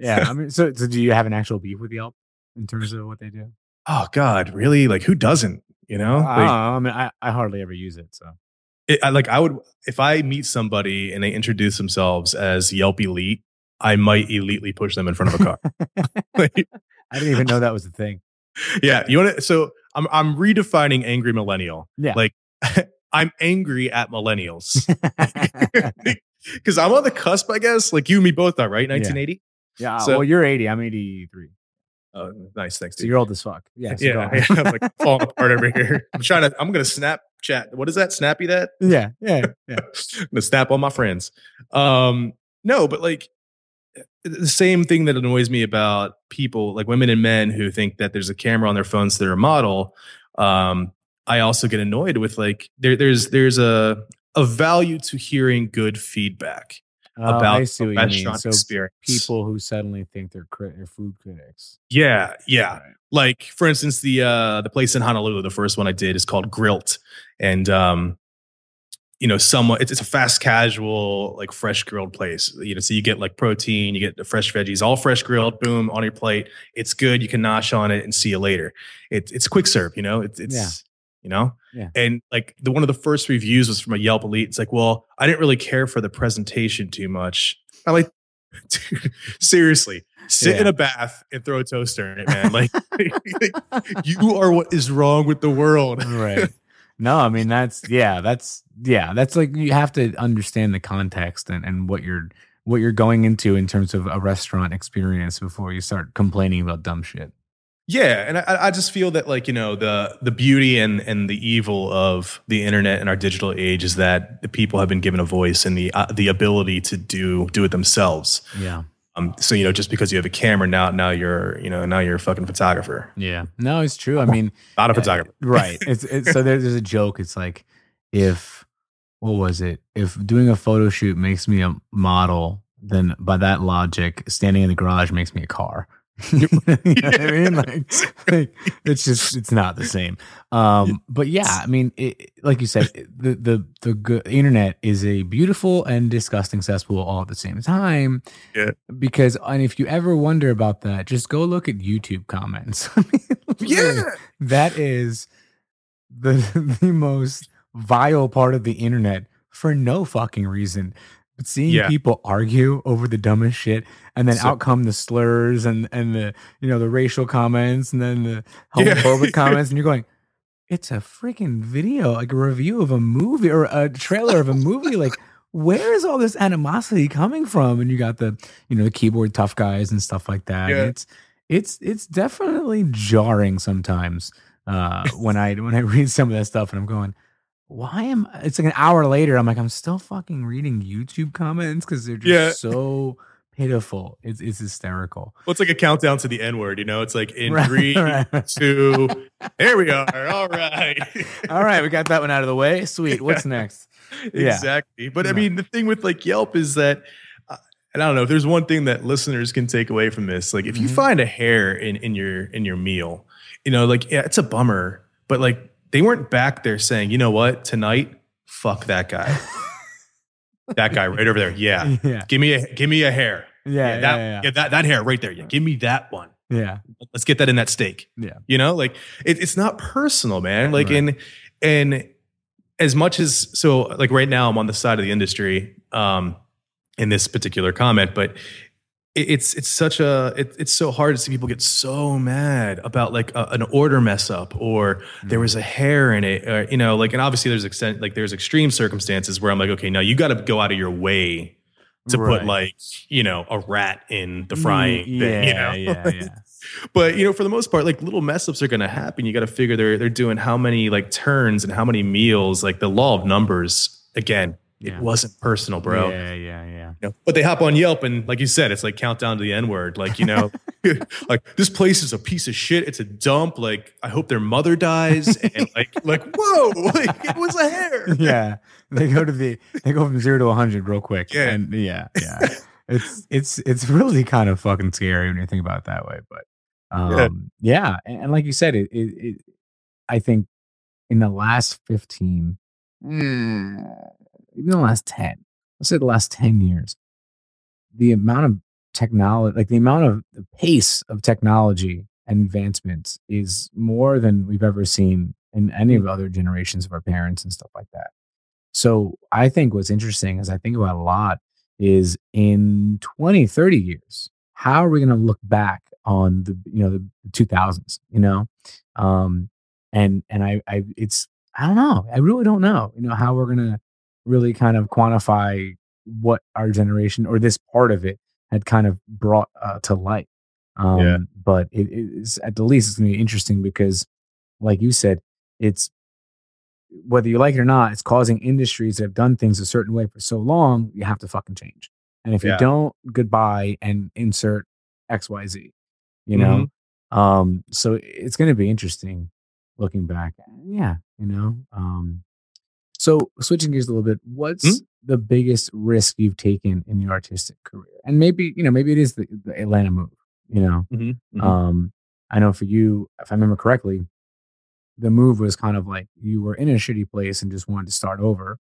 Yeah. I mean, so so do you have an actual beef with Yelp in terms of what they do? oh God, really? Like who doesn't? You know, I, Like, don't I mean, I, I hardly ever use it. So it, I, like I would if I meet somebody and they introduce themselves as Yelp Elite, I might elitely push them in front of a car. Like, I didn't even know that was a thing. yeah, you want to? So I'm I'm redefining angry millennial. Yeah. Like I'm angry at millennials because I'm on the cusp, I guess. Like you and me both are, right? 1980. yeah. So- well, you're 80. I'm 83. Oh, nice, thanks. So Dude. you're old as fuck. Yeah. so yeah, yeah, I'm like falling apart over here. I'm trying to. I'm gonna Snapchat. What is that? Snappy that? yeah. Yeah. Yeah. I'm gonna snap all my friends. Um, no, but like the same thing that annoys me about people, like women and men who think that there's a camera on their phones to their model. Um, I also get annoyed with like there, there's there's a a value to hearing good feedback Oh, about the what you mean. restaurant So experience. people who suddenly think they're, crit- they're food critics. Yeah, yeah. Right. Like for instance, the uh the place in Honolulu, the first one I did is called GRYLT, and um, you know, somewhat it's, it's a fast casual like fresh grilled place. You know, so you get like protein, you get the fresh veggies, all fresh grilled, boom on your plate. It's good. You can nosh on it and see you later. It's it's quick serve. You know, it's it's Yeah. You know, Yeah. and like the one of the first reviews was from a Yelp elite. It's like, well, I didn't really care for the presentation too much. I'm like, dude, seriously, sit in a bath and throw a toaster in it, man. Like, you are what is wrong with the world. right. No, I mean that's yeah, that's yeah, that's like you have to understand the context and, and what you're what you're going into in terms of a restaurant experience before you start complaining about dumb shit. Yeah, and I, I just feel that like you know the the beauty and and the evil of the internet and our digital age is that the people have been given a voice and the uh, the ability to do do it themselves. Yeah. Um, so you know, just because you have a camera now, now you're you know now you're a fucking photographer, Yeah. No, it's true. I mean, not a Uh, photographer. right. It's, it's so there, there's a joke. It's like if what was it? If doing a photo shoot makes me a model, then by that logic, standing in the garage makes me a car. you know I mean? Like, like, it's just it's not the same. Um, but yeah, I mean, it, like you said, the the the good, internet is a beautiful and disgusting cesspool all at the same time. Yeah. Because and if you ever wonder about that, just go look at YouTube comments. I mean, Yeah, that is the the most vile part of the internet for no fucking reason. But seeing Yeah. people argue over the dumbest shit, and then So- out come the slurs and and the you know the racial comments, and then the Yeah. homophobic comments, and you're going, it's a freaking video, like a review of a movie or a trailer of a movie, like. Where is all this animosity coming from? And you got the, you know, the keyboard tough guys and stuff like that. Yeah. It's it's it's definitely jarring sometimes uh when i when i read some of that stuff and i'm going why am I? it's like an hour later i'm like i'm still fucking reading youtube comments because they're just Yeah. so pitiful it's, it's hysterical well, it's like a countdown to the N word. You know, it's like in Right, three, right. two, there we are. All right, all right we got that one out of the way sweet what's next Yeah. exactly. But I mean, the thing with like Yelp is that, uh, and I don't know if there's one thing that listeners can take away from this. Like, if you Mhm. find a hair in in your in your meal, you know, like yeah, it's a bummer, but like they weren't back there saying, you know what, tonight, fuck that guy, that guy right over there. Yeah, yeah give me a give me a hair. yeah yeah that, yeah, that that hair right there. Yeah, give me that one. yeah. Let's get that in that steak. Yeah. You know, like it, it's not personal, man. Like Right. in and as much as so like right now I'm on the side of the industry um in this particular comment, but it's it's such a it, it's so hard to see people get so mad about like a, an order mess up or hmm. there was a hair in it or, you know like and obviously there's extent like there's extreme circumstances where I'm like okay now you got to go out of your way to Right. put like you know a rat in the mm, frying yeah, thing, you know? yeah yeah. But you know for the most part like little mess ups are going to happen. You got to figure they're they're doing how many like turns and how many meals like the law of numbers again Yeah. it wasn't personal bro yeah yeah yeah You know, but they hop on Yelp and like you said, it's like countdown to the N word. Like, you know, like this place is a piece of shit. It's a dump. Like, I hope their mother dies. And like, like, whoa, like it was a hair. yeah they go to the they go from zero to 100 real quick Yeah. and yeah yeah it's it's it's really kind of fucking scary when you think about it that way but um yeah, and, and like you said it, it it i think in the last 15 mm, even the last 10 let's say the last 10 years the amount of technology like the amount of the pace of technology and advancement is more than we've ever seen in any of the other generations of our parents and stuff like that. So I think what's interesting is I think about a lot is in 20, 30 years, how are we going to look back on the you know the 2000s you know um and and i i it's i don't know i really don't know you know how we're going to really kind of quantify what our generation or this part of it had kind of brought uh, to light. Um Yeah. but it is at the least it's going to be interesting because like you said it's whether you like it or not it's causing industries that have done things a certain way for so long you have to fucking change. And if Yeah. you don't goodbye and insert xyz you know? Um so it's going to be interesting looking back. Yeah you know? Um so switching gears a little bit what's Mhm. the biggest risk you've taken in your artistic career and maybe you know maybe it is the, the atlanta move you know Mhm, mhm. um i know for you if i remember correctly the move was kind of like you were in a shitty place and just wanted to start over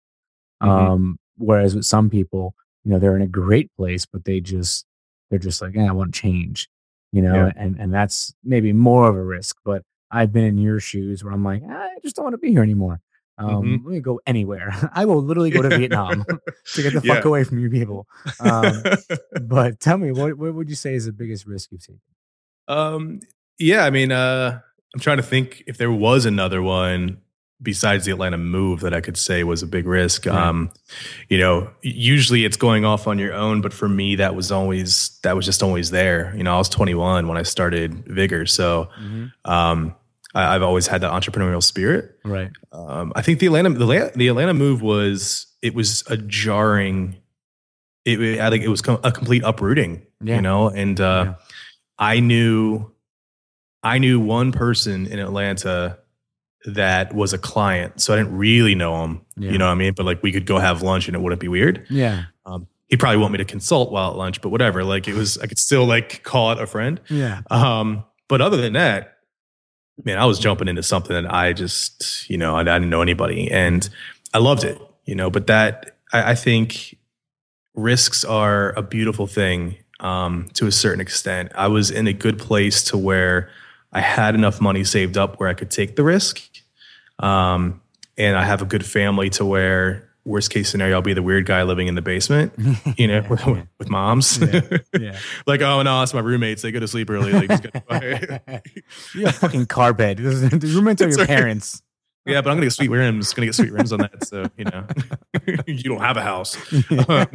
Mhm. um whereas with some people you know they're in a great place but they just they're just like yeah i want to change you know Yeah. and and that's maybe more of a risk but i've been in your shoes where i'm like i just don't want to be here anymore um Mhm. let me go anywhere i will literally go to vietnam to get the fuck away from you people um, but tell me what what would you say is the biggest risk you've taken Um, yeah, I mean, uh, I'm trying to think if there was another one besides the Atlanta move that I could say was a big risk. Right. Um, you know, usually it's going off on your own, but for me, that was always that was just always there. You know, I was 21 when I started Vigor, so um, I, I've always had that entrepreneurial spirit. right Um, I think the Atlanta the, La- the Atlanta move was it was a jarring. It, I think it was a complete uprooting. Yeah. You know, and uh, Yeah. I knew I knew one person in Atlanta that was a client, so I didn't really know him. Yeah. You know what I mean? But like we could go have lunch and it wouldn't be weird. yeah Um, he'd probably want me to consult while at lunch, but whatever. Like it was, I could still like call it a friend. yeah Um, but other than that, man, I was jumping into something that I just, you know, I, didn't know anybody, and I loved it, you know. But that, I, I think, risks are a beautiful thing um, to a certain extent. I was in a good place to where I had enough money saved up where I could take the risk, um, and I have a good family to where. Worst case scenario, I'll be the weird guy living in the basement, you know, with, yeah. with moms. Yeah. yeah. like, oh no, it's my roommates. They go to sleep early. Like, just get- you have a fucking car bed. the roommates are your parents. yeah, but I'm gonna get sweet rims. Gonna get sweet rims on that. So you know, you don't have a house. Um,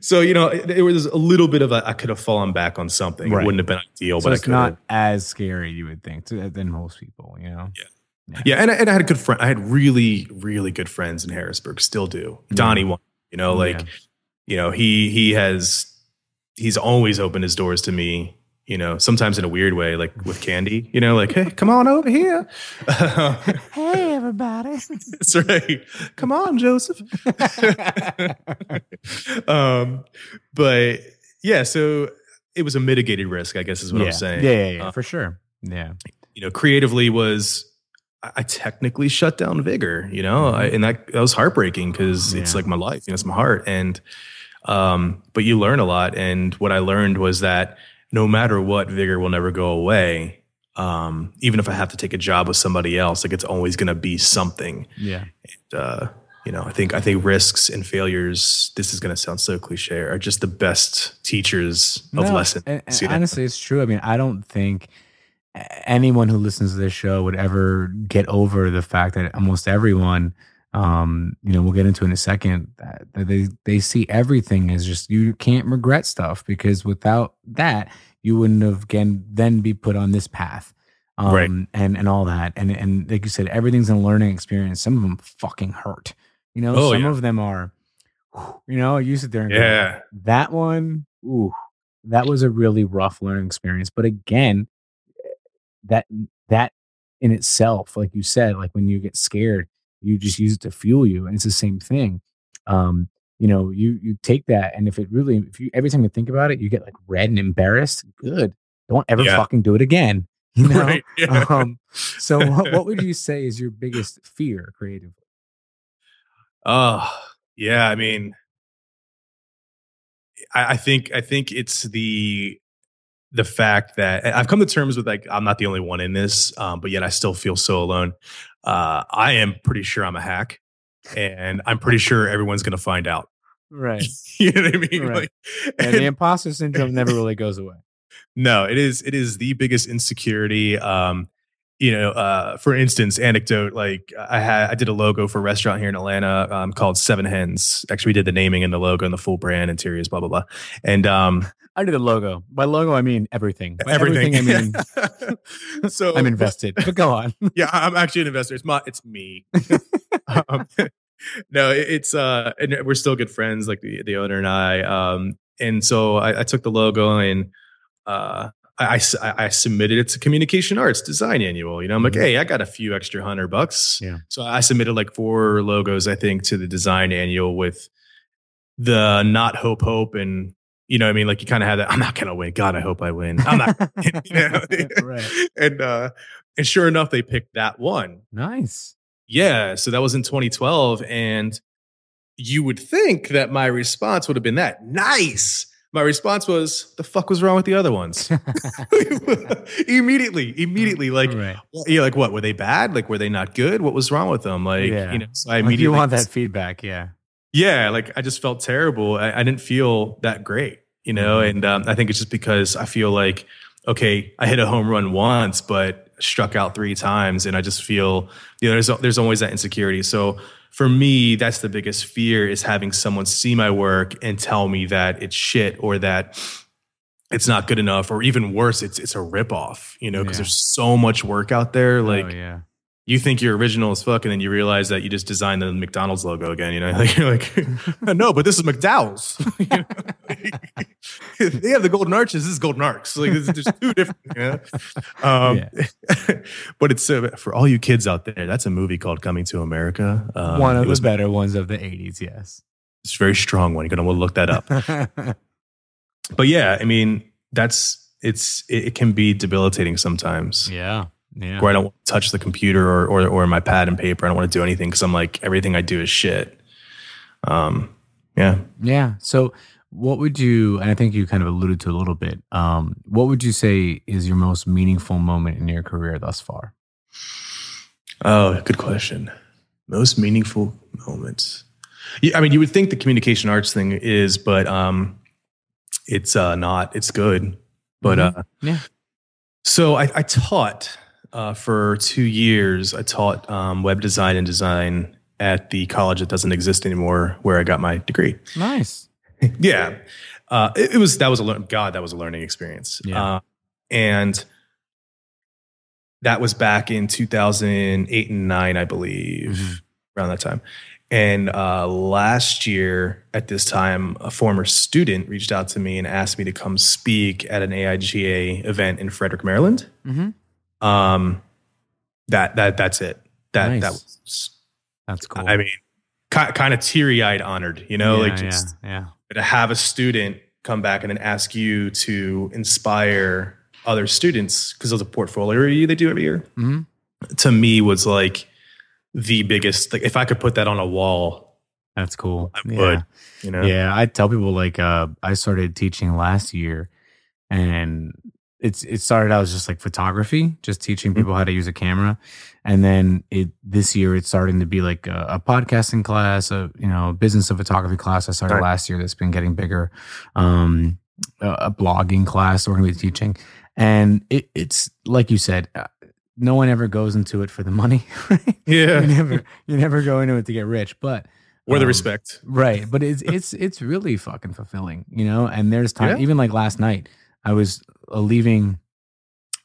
so you know, it, it was a little bit of a. I could have fallen back on something. Right. It wouldn't have been ideal, so but I it's could. not as scary, you would think, to, than most people. You know. Yeah, and I, and I had a good friend. I had really, really good friends in Harrisburg. Still do. Donnie one. You know, like Yeah. you know, he he has he's always opened his doors to me. You know, sometimes in a weird way, like with candy. You know, like hey, come on over here. hey, everybody. That's right. Come on, Joseph. um, but yeah, so it was a mitigated risk, I guess is what yeah. I'm saying. Yeah, yeah, yeah, Uh, for sure. Yeah. you know, creatively was I technically shut down Vigor, you know, I, and that that was heartbreaking because it's like my life, you know, it's my heart, and um, but you learn a lot, and what I learned was that no matter what, Vigor will never go away. Um, even if I have to take a job with somebody else, like it's always going to be something. Yeah. And, uh, you know, I think I think risks and failures. This is going to sound so cliche. Are just the best teachers of No, lessons. and- and honestly, it's true. I mean, I don't think anyone who listens to this show would ever get over the fact that almost everyone, um, you know, we'll get into in a second, that, that they they see everything as just you can't regret stuff because without that, you wouldn't have again then be put on this path. Um, Right. and and all that, and and like you said, everything's a learning experience. Some of them fucking hurt, you know. Oh, some yeah. of them are, you know, you sit there and go, yeah, that one, ooh, that was a really rough learning experience. But again, that that in itself, like you said, like when you get scared, you just use it to fuel you, and it's the same thing. Um, you know, you you take that, and if it really, if you every time you think about it, you get like red and embarrassed. Good, don't ever Yeah. fucking do it again. You know. right. Yeah. Um, so what, what would you say is your biggest fear creatively? Oh, yeah. I mean, I, I think I think it's the the fact that I've come to terms with like I'm not the only one in this, um, but yet I still feel so alone. Uh, I am pretty sure I'm a hack, and I'm pretty sure everyone's going to find out. Right. you know what I mean? Right. Like, And the imposter syndrome never really goes away. no, it is it is the biggest insecurity. Um, you know, uh, for instance, anecdote like I had I did a logo for a restaurant here in Atlanta um, called Seven Hens. Actually, we did the naming and the logo and the full brand interiors, blah blah blah. And um, I did the logo. By logo, I mean everything. By everything. I mean so I'm invested. But go on. yeah, I'm actually an investor. It's my, it's me. um, no, it- it's uh, and we're still good friends, like the the owner and I. Um, and so I, I took the logo and uh, I, I I- submitted it to Communication Arts Design Annual. You know, I'm like, Mhm. hey, I got a few extra hundred bucks. Yeah. So I submitted like four logos, I think, to the Design Annual with the not hope hope and. You know, what I mean, like you kind of had that. I'm not gonna win. God, I hope I win. I'm not. you know? Right. And uh, and sure enough, they picked that one. Nice. Yeah, so that was in 2012 and you would think that my response would have been that nice. My response was the fuck was wrong with the other ones? immediately, immediately like right. yeah, like what were they bad? Like were they not good? What was wrong with them? Like Yeah. you know, so I Like immediately you want that feedback, yeah. yeah, like I just felt terrible. I, I didn't feel that great, you know. Mhm. And um, I think it's just because I feel like, okay, I hit a home run once, but struck out three times, and I just feel, you know, there's there's always that insecurity. So for me, that's the biggest fear is having someone see my work and tell me that it's shit or that it's not good enough, or even worse, it's it's a ripoff, you know, because Yeah. there's so much work out there. Oh, like oh, yeah. You think you're original as fuck, and then you realize that you just designed the McDonald's logo again. You know, like you're like, no, but this is McDowell's. You know? they have the golden arches. This is golden arcs. Like there's, there's two different. You know? um, but it's uh, for all you kids out there. That's a movie called Coming to America. Um, One of was the better ones of the 80s, yes. it's a very strong one. You're gonna want to look that up. But yeah, I mean, that's it's it, it can be debilitating sometimes. yeah. Yeah. where I don't touch the computer or, or or my pad and paper. I don't want to do anything because I'm like everything I do is shit. Um, yeah. Yeah. So, what would you, and I think you kind of alluded to a little bit, um, what would you say is your most meaningful moment in your career thus far? Oh, good question. Most meaningful moments. Yeah, I mean, you would think the communication arts thing is, but um, it's uh, not. It's good, but Mhm. uh, Yeah. So I, I taught uh, for two years. I taught um, web design and design at the college that doesn't exist anymore, where I got my degree. Nice. yeah uh, it, it was that was a learn god that was a learning experience Yeah. uh, and that was back in 2008 and 9 i believe Mhm. around that time and uh, last year at this time a former student reached out to me and asked me to come speak at an aiga event in frederick maryland Mm-hmm. Um, that that that's it that that was That's cool. i mean kind of teary-eyed honored you know yeah, like just yeah, yeah. to have a student come back and then ask you to inspire other students because there's a portfolio review they do every year hmm to me was like the biggest like if i could put that on a wall That's cool. i yeah. would you know Yeah, I tell people like uh I started teaching last year and it's it started out as just like photography, just teaching Mm-hmm. people how to use a camera. And then it this year it's starting to be like a, a podcasting class, a you know, business of photography class I started Right. last year that's been getting bigger. Um a, a blogging class we're going to be teaching. And it, it's like you said, uh, no one ever goes into it for the money. Right? yeah you never you never go into it to get rich, but or the um, respect right but it's it's it's really fucking fulfilling you know and there's time Yeah. even like last night i was uh, leaving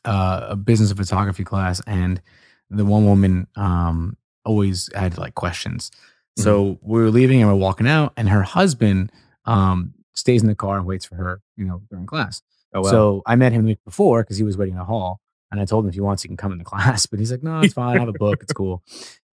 uh, a business of photography class and the one woman um always had like questions. So we were leaving and we're walking out and her husband um stays in the car and waits for her you know during class. Oh so i met him the week before because he was waiting in the hall and i told him if he wants he can come in the class but he's like no it's fine. I have a book. It's cool.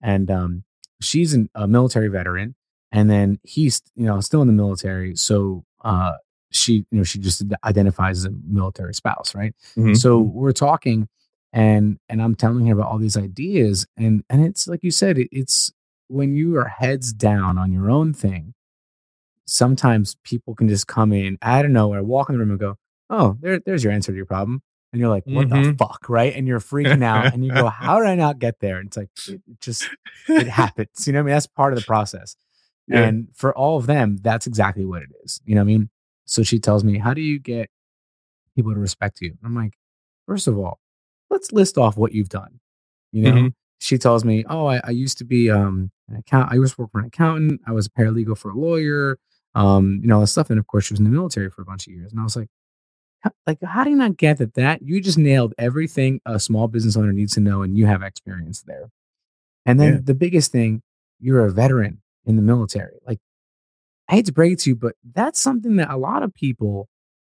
And um she's an, a military veteran and then he's you know still in the military. So uh she you know she just identifies as a military spouse right Mhm. so we're talking and and i'm telling her about all these ideas and and it's like you said it, it's when you are heads down on your own thing sometimes people can just come in out of nowhere walk in the room and go oh, there, there's your answer to your problem. And you're like, what the Mhm. fuck, right? And you're freaking out, and you go, how did I not get there? And it's like it just it happens. You know what I mean? That's part of the process. Yeah. And for all of them, that's exactly what it is. You know what I mean? So she tells me, How do you get people to respect you? I'm like, First of all, let's list off what you've done. You know, Mhm. she tells me, Oh, I, I used to be um an account I used to work for an accountant, I was a paralegal for a lawyer, um, you know, all this stuff. And of course she was in the military for a bunch of years. And I was like, how, like, how do you not get that? That you just nailed everything a small business owner needs to know, and you have experience there. And then Yeah. the biggest thing, you're a veteran in the military. Like, I hate to break it to you, but that's something that a lot of people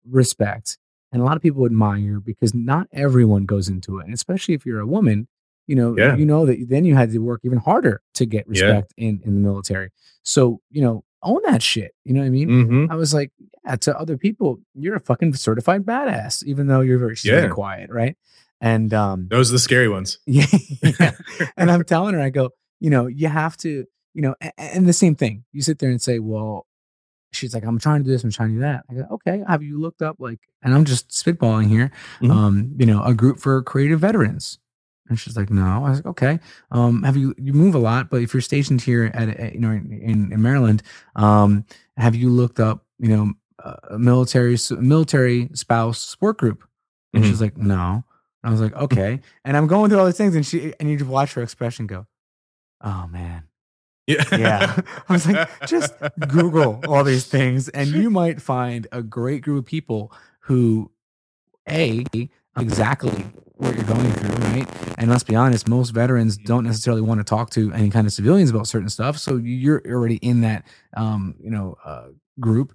respect and a lot of people admire because not everyone goes into it. And especially if you're a woman, you know, Yeah. you know that then you had to work even harder to get Yeah. respect in, in the military. So, you know, own that shit. You know what I mean? Mhm. I was like, yeah, to other people, you're a fucking certified badass, even though you're very, Yeah. quiet, right? And um, Those are the scary ones. yeah, yeah. and I'm telling her, I go, you know, you have to, you know, a- and the same thing. You sit there and say, well, she's like, I'm trying to do this, I'm trying to do that. I go, okay, have you looked up like, and I'm just spitballing here, Mhm. um, you know, a group for creative veterans. And she's like, no. I was like, okay. Um, have you you move a lot, but if you're stationed here at, at you know in, in Maryland, um, have you looked up you know a military military spouse support group? And Mhm. she's like, no. And I was like, okay. And I'm going through all these things, and she and you just watch her expression go, oh man, Yeah. yeah. I was like, just Google all these things, and you might find a great group of people who, a, exactly what you're going through, right? And let's be honest, most veterans don't necessarily want to talk to any kind of civilians about certain stuff. So you're already in that, um, you know, uh, group.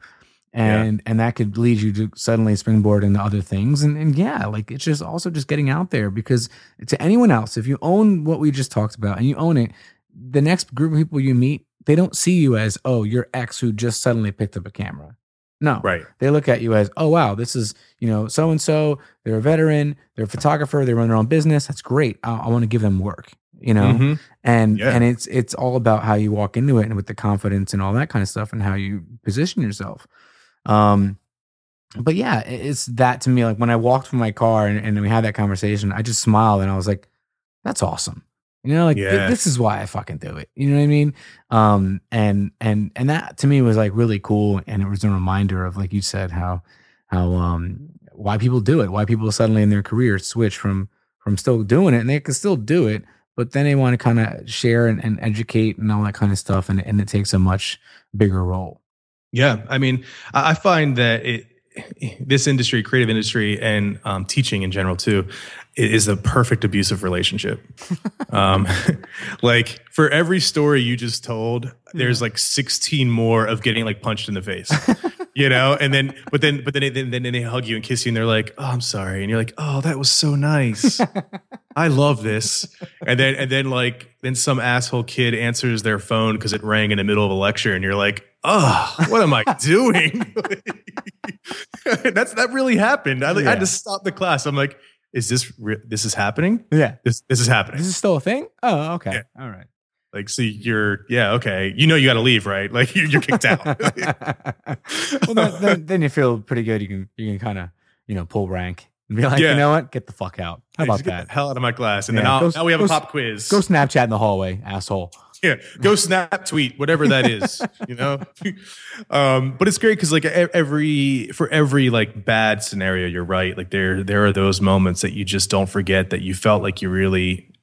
Yeah. And and that could lead you to suddenly springboard into other things. And and yeah, like it's just also just getting out there because to anyone else, if you own what we just talked about and you own it, the next group of people you meet, they don't see you as, oh, your ex who just suddenly picked up a camera. No. Right. They look at you as, oh wow, this is, you know, so and so, they're a veteran, they're a photographer, they run their own business. That's great. I, I want to give them work, you know? Mhm. And Yeah. and it's it's all about how you walk into it and with the confidence and all that kind of stuff and how you position yourself. Um but yeah, it's that to me. Like when I walked from my car and, and we had that conversation, I just smiled and I was like, that's awesome. You know, like th- this is why I fucking do it. You know what I mean? Um, and and and that to me was like really cool, and it was a reminder of like you said how how um why people do it, why people suddenly in their career switch from from still doing it, and they can still do it, but then they want to kind of share and, and educate and all that kind of stuff, and and it takes a much bigger role. Yeah, I mean, I find that it, this industry, creative industry, and um, teaching in general too, is a perfect abusive relationship. um, like for every story you just told, there's like 16 more of getting like punched in the face. You know, and then, but then, but then, they, then, then they hug you and kiss you, and they're like, "Oh, I'm sorry," and you're like, "Oh, that was so nice. I love this." And then, and then, like, then some asshole kid answers their phone because it rang in the middle of a lecture, and you're like, "Oh, what am I doing?" That's that really happened. I, like, I had to stop the class. I'm like, "Is this re- this is happening? yeah, This this is happening?" Is this is still a thing. Oh, okay, Yeah. all right. Like, so you're yeah okay. You know you got to leave, right? Like you're, you're kicked out. well, then, then, then you feel pretty good. You can you can kind of you know pull rank and be like, Yeah. you know what, get the fuck out. How about that? the hell out of my class, and then I'll, go- now we have a pop quiz. Go Snapchat in the hallway, asshole. Yeah go snap tweet whatever that is you know um but it's great because like every for every like bad scenario you're right like there there are those moments that you just don't forget that you felt like you really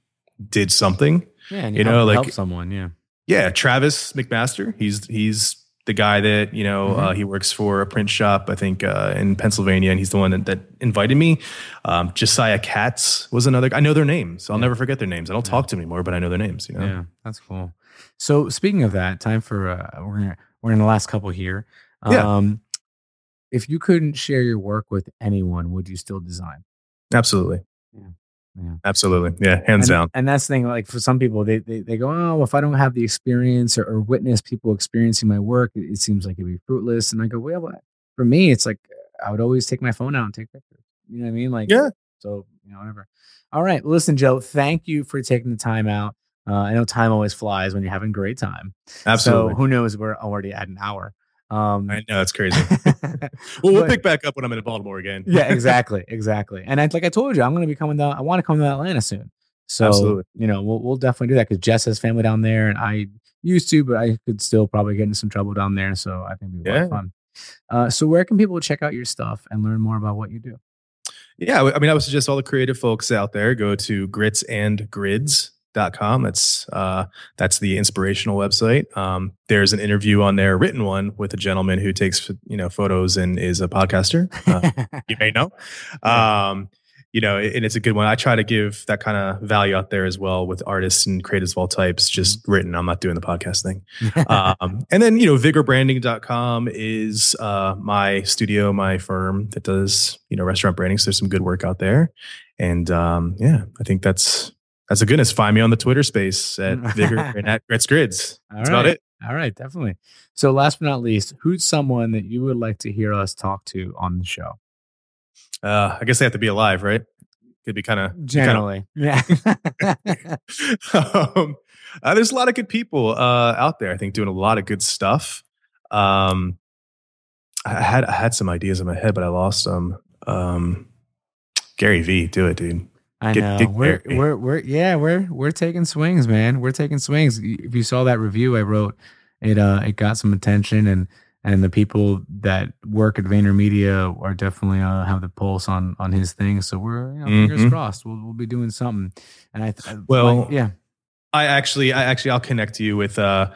did something Yeah, and You you, know, help, like- help someone. Yeah, yeah travis mcmaster he's he's the guy that you know uh, he works for a print shop i think uh, in pennsylvania and he's the one that, that invited me um, josiah katz was another i know their names i'll never forget their names i don't talk to them anymore but i know their names you know yeah, that's cool. So speaking of that, time for uh, we're gonna, we're in the last couple here. Yeah. Um, if you couldn't share your work with anyone, would you still design? absolutely Yeah. Yeah. absolutely yeah hands and, down And that's the thing, like for some people, they they, they go, oh, if I don't have the experience or, or witness people experiencing my work, it, it seems like it'd be fruitless. And I go, well, what? for me, it's like I would always take my phone out and take pictures. You know what I mean? Like, Yeah. So you know, whatever. All right, listen, Joe. Thank you for taking the time out. Uh, I know time always flies when you're having a great time. Absolutely. So who knows? We're already at an hour. Um, I know it's crazy. well, we'll But- pick back up when I'm in Baltimore again. yeah, exactly, exactly. And I, like I told you, I'm going to be coming down. I want to come to Atlanta soon. So Absolutely. you know, we'll we'll definitely do that because Jess has family down there, and I used to, but I could still probably get into some trouble down there. So I think it'd be Yeah. fun. Uh, so where can people check out your stuff and learn more about what you do? Yeah, I mean, I would suggest all the creative folks out there go to gritsandgrids.com. That's uh, that's the inspirational website. Um, there's an interview on there, written one, with a gentleman who takes you know photos and is a podcaster. Uh, you may know. Um, you know, and it's a good one. I try to give that kind of value out there as well with artists and creatives of all types, just written. I'm not doing the podcast thing. um, and then, you know, vigorbranding.com is uh, my studio, my firm that does, you know, restaurant branding. So there's some good work out there. And um, yeah, I think that's that's a goodness. Find me on the Twitter space at Vigor and at Grits Grids. All That's about it. All right, definitely. So last but not least, who's someone that you would like to hear us talk to on the show? Uh, I guess they have to be alive, right? Could be kind of Generally, yeah. um, uh, there's a lot of good people uh, out there. I think doing a lot of good stuff. Um, I had I had some ideas in my head, but I lost them. Um, Gary V, do it, dude. I Get- know. we're we're we're yeah, we're we're taking swings, man. We're taking swings. If you saw that review I wrote, it uh it got some attention and and the people that work at VaynerMedia are definitely uh have the pulse on on his thing. So we're you know, fingers Mhm. crossed. We'll we'll be doing something. And I th- Well, like, yeah. I actually, I actually, I'll connect you with. Uh,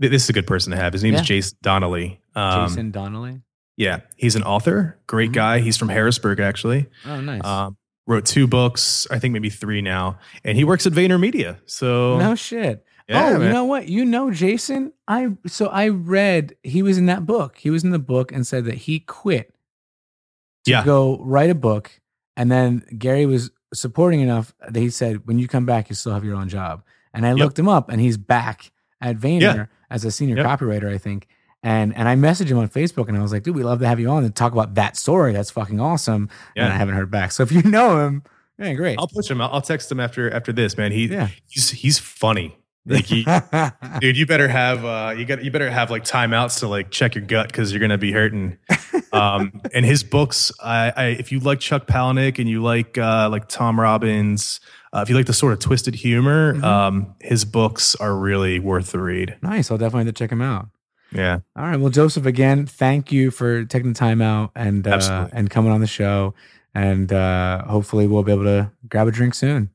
th- this is a good person to have. His name Yeah. is Jason Donnelly. Um, Jason Donnelly. Yeah, he's an author. Great Mhm. guy. He's from Harrisburg, actually. Oh, nice. Um, wrote two books. I think maybe three now, and he works at VaynerMedia. So no shit. yeah, oh, you know what? You know Jason? I so I read he was in that book. He was in the book and said that he quit to Yeah. go write a book. And then Gary was supporting enough that he said, when you come back, you still have your own job. And I Yep. looked him up and he's back at Vayner Yeah. as a senior Yep. copywriter, I think. And and I messaged him on Facebook and I was like, dude, we'd love to have you on and talk about that story. That's fucking awesome. Yeah. And I haven't heard back. So if you know him, yeah, great. I'll push him. I'll, I'll text him after after this, man. He yeah. he's he's funny. Like he, dude, you better have uh you got you better have like timeouts to like check your gut because you're gonna be hurting. Um, and his books, I, I if you like Chuck Palahniuk and you like uh like Tom Robbins, uh, if you like the sort of twisted humor, Mhm. um, his books are really worth the read. nice. I'll definitely have to check him out. Yeah, All right. Well, Joseph, again, thank you for taking the time out and uh, and coming on the show. And uh, hopefully, we'll be able to grab a drink soon.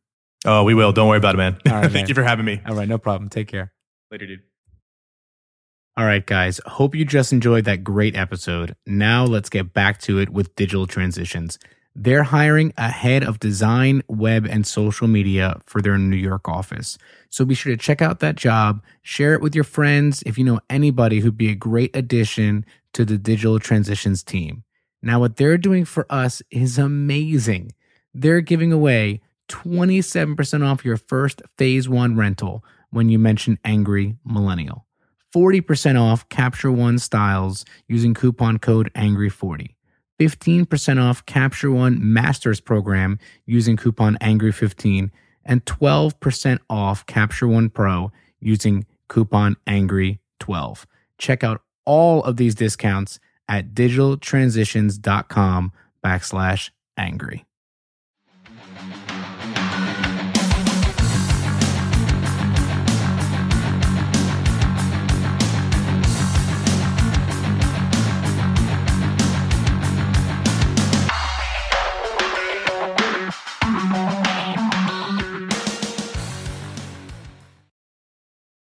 oh, we will. Don't worry about it, man. All right, man. Thank you for having me. All right. No problem. Take care. Later, dude. All right, guys. Hope you just enjoyed that great episode. Now let's get back to it with digital transitions. They're hiring a head of design, web, and social media for their New York office. So be sure to check out that job, share it with your friends if you know anybody who'd be a great addition to the digital transitions team. Now, what they're doing for us is amazing. They're giving away 27% off your first phase one rental when you mention Angry Millennial. 40% off Capture One styles using coupon code ANGRY40. 15% off Capture One Masters program using coupon ANGRY15 and 12% off Capture One Pro using coupon ANGRY12. Check out all of these discounts at digitaltransitions.com backslash angry.